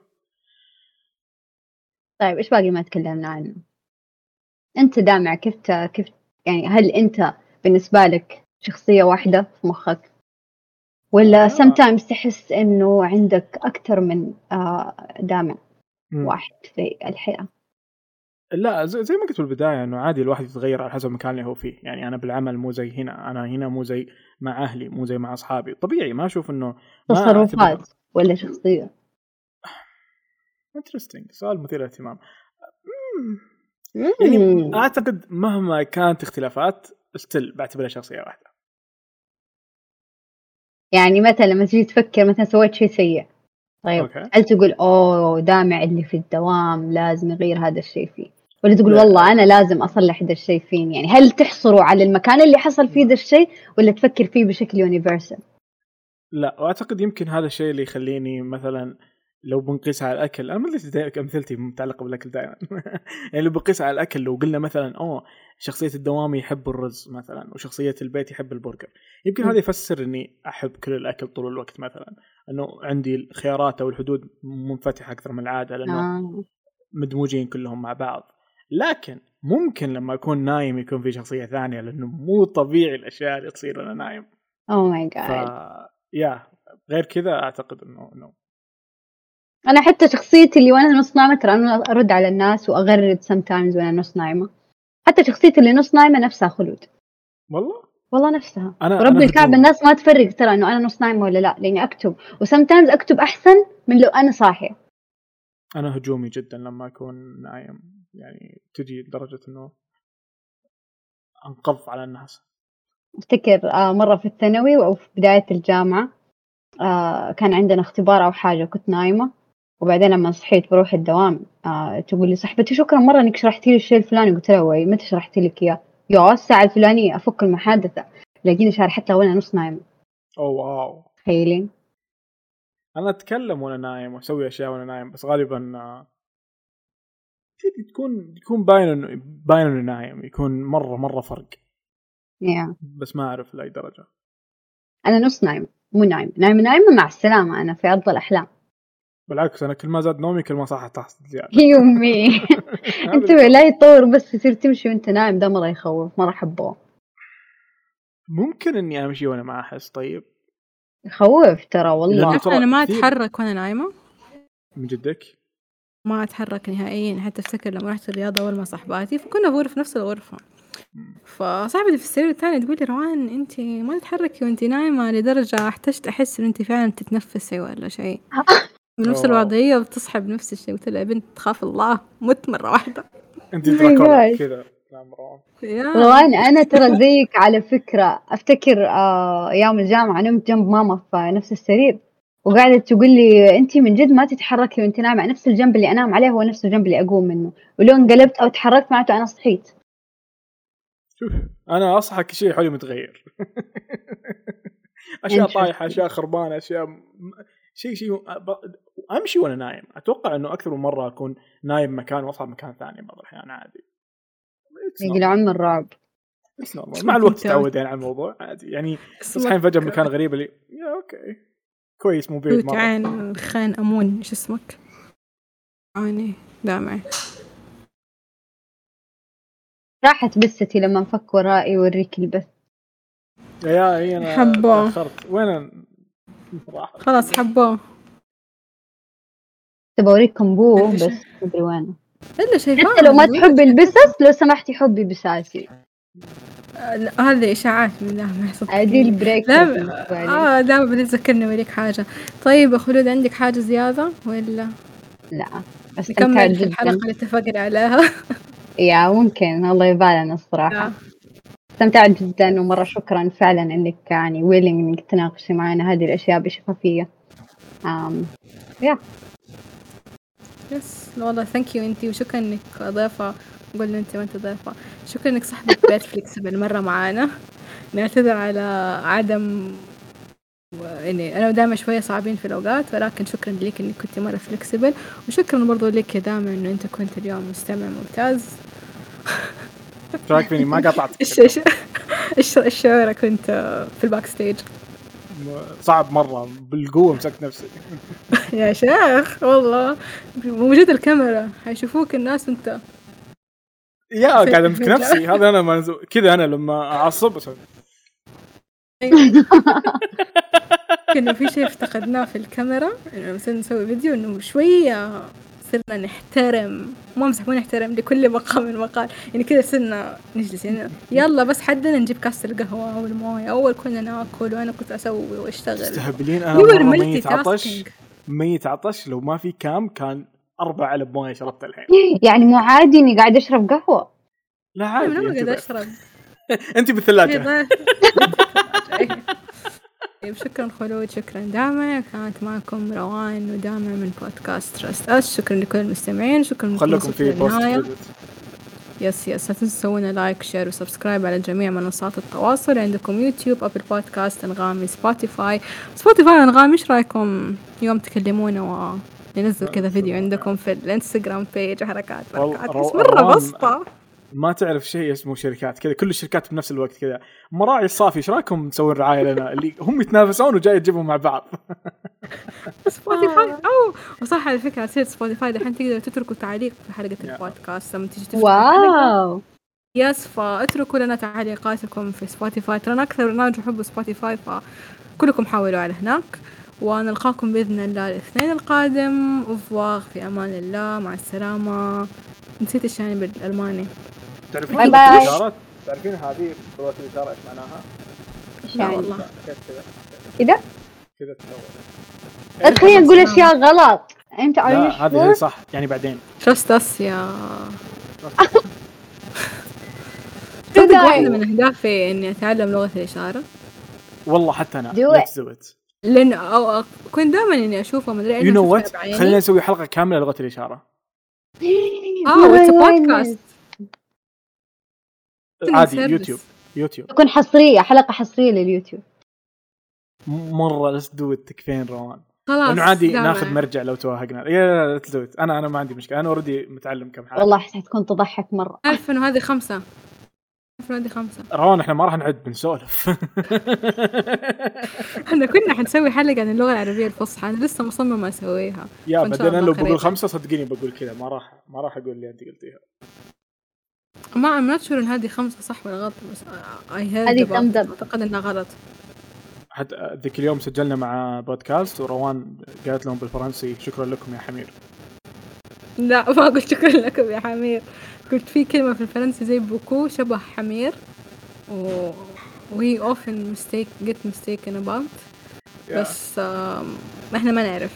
طيب إيش باقي ما تكلمنا عنه؟ أنت دامع كيف ت- كيف يعني هل أنت بالنسبة لك شخصية واحدة في مخك؟ ولا آه. sometimes تحس إنه عندك أكثر من آه، دامع. واحد في الحياة لا زي, ما قلت بالبداية إنه عادي الواحد يتغير على حسب المكان اللي هو فيه يعني أنا بالعمل مو زي هنا أنا هنا مو زي مع أهلي مو زي مع أصحابي طبيعي ما أشوف إنه تصرفات ولا شخصية interesting سؤال مثير للاهتمام. يعني. أعتقد مهما كانت اختلافات still بعتبرها شخصية واحدة يعني مثلا لما تجي تفكر مثلا سويت شيء سيء طيب okay. هل تقول أوه دامع اللي في الدوام لازم يغير هذا الشيء فيه؟ ولا تقول لا. والله أنا لازم أصلح ذا الشيء فيني؟ يعني هل تحصره على المكان اللي حصل فيه ذا الشيء ولا تفكر فيه بشكل يونيفرسال لا وأعتقد يمكن هذا الشيء اللي يخليني مثلا لو بنقيسها على الأكل أنا ما أدري أمثلتي متعلقة بالأكل دائما. يعني لو بنقيسها على الأكل لو قلنا مثلا أوه شخصية الدوام يحب الرز مثلا وشخصية البيت يحب البرجر. يمكن. هذا يفسر إني أحب كل الأكل طول الوقت مثلا. إنه عندي الخيارات أو الحدود منفتحة أكثر من العادة لأنه آه. مدموجين كلهم مع بعض. لكن ممكن لما أكون نايم يكون في شخصية ثانية لأنه مو طبيعي الأشياء اللي تصير وأنا نايم. oh my God يا غير كذا أعتقد إنه إنه أنا حتى شخصيتي اللي وأنا نص نايمة ترى أنا أرد على الناس وأغرد sometimes وأنا نص نايمة. حتى شخصيتي اللي نص نايمة نفسها خلود. والله؟ والله نفسها. أنا الكعبة هجومي. الناس ما تفرق ترى إنه أنا نص نايمة ولا لا لأني أكتب. و sometimes أكتب أحسن من لو أنا صاحية. أنا هجومي جدا لما أكون نايم يعني تجي لدرجة إنه انقض على الناس. أفتكر آه مرة في الثانوي أو في بداية الجامعة آه كان عندنا اختبار أو حاجة كنت نايمة. وبعدين لما صحيت بروح الدوام آه تقول لي صاحبتي شكرا مرة إنك شرحتي لي الشيء الفلاني. قلت لها وي متى شرحتي لك إياه؟ يا الساعة الفلانية أفك المحادثة. تلاقيني شارحت لها وأنا نص نايمة اوه واو. تخيلين أنا أتكلم وأنا نايم وأسوي أشياء وأنا نايم بس غالبا آه، تكون يكون باين باين إنه نايم يكون مرة مرة فرق. يا بس ما أعرف لأي درجة. أنا نص نايمة مو نايمة نايمة نايمة مع السلامة. أنا في ارض الاحلام بالعكس أنا كل ما زاد نومي كل ما صحت تحت زيادة. يومي. انتبه لا يطور بس تصير تمشي وانت نايم ده مرة يخوف مرة حبوه ممكن إني أمشي وأنا ما أحس طيب؟ يخوف ترى والله. أنا ما أتحرك وأنا نايمة. من جدك؟ ما أتحرك نهائيا حتى افتكر لما رحت الرياضة أول مع صاحباتي فكنا في نفس الغرفة. فصاحبتي في السرير الثاني تقول لي روان أنت ما تتحركي وأنت نايمة لدرجة أحتجت أحس إن أنت فعلا تتنفسي ولا شيء. بنفس. الوضعية وبتصحى بنفس الشيء قلت لها يا بنت تخاف الله. مت مرة واحدة. أنت Oh. كذا. روان أنا ترى زيك على فكرة. أفتكر آه أيام الجامعة نمت جنب ماما في نفس السرير وقعدت تقول لي انت من جد ما تتحركي وانت نايمة نفس الجنب اللي أنام عليه هو نفس الجنب اللي أقوم منه. ولو انقلبت أو تحركت معناته أنا صحيت. شوف أنا اصحى كل شيء حولي متغير. أشياء. طايحة أشياء خربانة أشياء شيء شيء أمشي وأنا نايم. أتوقع إنه أكثر من مرة أكون نايم مكان وأصحى مكان ثاني بعض الأحيان عادي. Normal. عم الرعب. مع الوقت أنت- تتعودين على الموضوع. عادي. يعني تصحين فجأة بمكان غريب اللي يا أوكي. كويس مو بعيد مرة. عين خان أمون إيش اسمك؟ عيني دامعي. راحت بستي لما انفك ورائي يوريك البث. يا هي أنا حبه. تأخرت. وين راح خلاص حبوه. تبى اوريكم بوه؟ بس مدري وين. إلا شايفاه حتى لو ما تحبي البسس لو سمحتي حبي بساسي. لا، هذه إشاعات من دامع صدقني. دي البريك لا لي. آه دائما بتذكرني اوريك حاجة. طيب يا خلود عندك حاجة زيادة ولا؟ لا نكمل في جدا. الحلقة اللي اتفقنا عليها. yeah ممكن. الله يبالنا الصراحة. لا. استمتعت جدا ومرة شكرا فعلا إنك يعني willing إنك تناقشي معنا هذه الأشياء بشفافية. أم yes والله thank you أنتي وشكرا إنك ضيفة. قلنا انت ما أنت ضيفة. شكرا إنك صاحبة بيت flexible مرة معانا. نعتذر على عدم يعني أنا ودائما شوية صعبين في الأوقات ولكن شكرا لك إنك كنت مرة flexible وشكرا برضو لك يا دامع إنه أنت كنت اليوم مستمع ممتاز. رايك فيني ما قطعت. إيش إيش شعورك كنت في ال backstage صعب مرة بالقوة مسكت نفسي. يا شيخ والله. موجود الكاميرا حيشوفوك الناس انت يا قاعد أمسك نفسي. هذا أنا كذا أنا لما أعصب أسوي. انه في شيء افتقدناه في الكاميرا إنه مثلا نسوي فيديو إنه شوية صرنا نحترم مو امزح مو نحترم لكل مقام من مقال. يعني كذا صرنا نجلس يعني يلا بس حدنا نجيب كاسة القهوة أو الموية أول كنا ناكل وأنا كنت أسوي وأشتغل. تستهبلين أنا ميت عطش. ميت عطش. لو ما في كام كان أربع علب موية شربت الحين. يعني مو عادي إني قاعد أشرب قهوة. لا أنا عادي ما انت قاعد. أشرب. أنت في بالثلاجه ضيف. طيب شكرا خلود شكرا دامع كانت معكم روان ودامع من بودكاست Trust Us شكرا لكل المستمعين شكرا لكم خليكم في. credit. yes yes لا تنسوا تسوون like share و subscribe على جميع منصات التواصل. عندكم يوتيوب أبل بودكاست أنغامي سبوتيفاي. سبوتيفاي انغامي إيش رأيكم يوم تكلمونا وننزل كذا فيديو عندكم في الإنستغرام page حركات والله حركات بس روان- بسطة. ما تعرف شيء اسمه شركات كذا كل الشركات بنفس الوقت كذا. مراعي الصافي إيش رايكم تسوون رعاية لنا؟ اللي هم يتنافسون وجاي تجيبهم مع بعض. سبوتيفاي أو وصح على فكرة سير سبوتيفاي دحين تقدروا تتركوا تعليق في حلقة يا. البودكاست لما تيجي. wow. yes فاتركوا لنا تعليقاتكم في سبوتيفاي ترى أكثر برنامج يحبوا سبوتيفاي فكلكم حاولوا على هناك. ونلقاكم بإذن الله الاثنين القادم. أفواغ في أمان الله. مع السلامة. نسيت إيش يعني بالألماني. تعرفين باي لغة باي. تعرفين هذه لغه الاشاره إيش معناها؟ إيش يعني كيف كذا كذا كذا تسوي نقول أشياء غلط. أنت لا هذه؟ صح. يعني بعدين. ترست اس يا. تصدق. واحدة من أهدافي إني أتعلم لغة الإشارة. والله حتى أنا. Do it. let's do it. لأن أو كنت دائما إني أشوفها مدري you know what خلينا نسوي حلقة كاملة لغة الإشارة. آه it's My podcast عادي. يوتيوب يوتيوب. تكون حصرية حلقة حصرية لليوتيوب. مرة do it. تكفين روان. خلاص لأنه عادي. ناخذ مرجع لو توهقنا yeah do it. أنا أنا ما عندي مشكلة. أنا already متعلم كم حاجة والله حتكون تضحك مرة. عارف إنه هذه إنه هذه خمسة. روان إحنا ما راح نعد بنسولف. إحنا كنا حنسوي حلقة عن اللغة العربية الفصحى. أنا لسه مصممة أسويها. يا بعدين الله لو بقول. خمسة صدقيني بقول كذا. ما راح ما راح أقول اللي أنت قلتيها. ما I'm not sure إن هذه خمسة صح ولا غلط بس I heard هذه about thumbs up. أعتقد إنها غلط. حتى ذيك اليوم سجلنا مع بودكاست وروان قالت لهم بالفرنسي شكرا لكم يا حمير. لا ما قلت شكرا لكم يا حمير. قلت في كلمة في الفرنسي زي beaucoup شبه حمير. و we often mistake get mistaken about. بس آم، إحنا ما نعرف.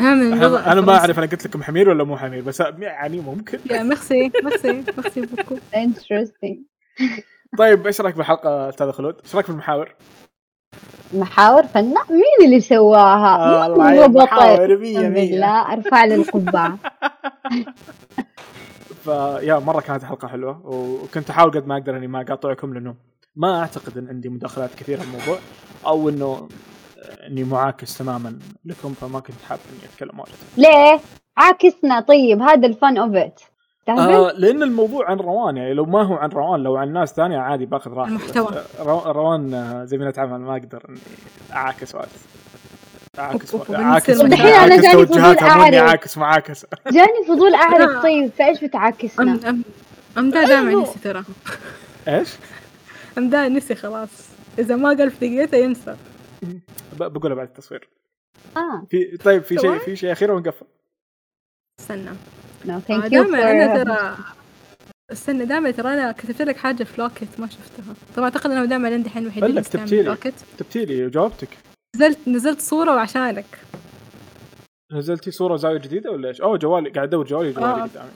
أنا أنا ما. أعرف أنا قلت لكم حمير ولا مو حمير بس يعني ممكن yeah merci merci merci beaucoup interesting طيب إيش رأيك بالحلقة أستاذ خلود؟ إيش رأيك بالمحاور؟ محاور فنان مين اللي سواها؟ مين الله اللي يا ضبط؟ محاور مية أقسم مية. بالله أرفع لي القبعة فيا مرة كانت حلقة حلوة وكنت أحاول قد ما أقدر إني ما أقاطعكم لأنه ما أعتقد إن عندي مداخلات كثيرة في الموضوع أو إنه اني معاكس تماما لكم فما كنت حابب إني أتكلم واجد. ليه؟ عاكسنا طيب هذا the fun of it آه لأن الموضوع عن روان يعني لو ما هو عن روان لو عن ناس ثانية عادي باخذ راحتي المحتوى. آه، رو- روان آه، زميلة عمل ما أقدر إني أعاكس واجد أعاكس أعاكس بنصير دحين أنا أعاكس جاني فضول أعرف. أعاكس معاكس جاني فضول أعرف لا. طيب فإيش بتعاكسنا؟ أمداد دائما نسي ترى إيش؟ أمداد نسي خلاص إذا ما قال في دقيقته ينسى بقولها بعد التصوير. آه. في طيب في شيء. في شيء أخير ونقفل استنى. no thank you دائما أنا ترى استنى دائما ترى أنا كتبت لك حاجة في Locket ما شفتها. طبعا أعتقد أنا دائما عندي الحين الوحيد بلى اللي كتبتي لي. Locket كتبتي لي وجاوبتك نزلت نزلت صورة وعشانك. نزلتي صورة زاويه جديدة ولا إيش؟ أوه جوالي قاعد أدور جوالي جوالي آه. قدامي.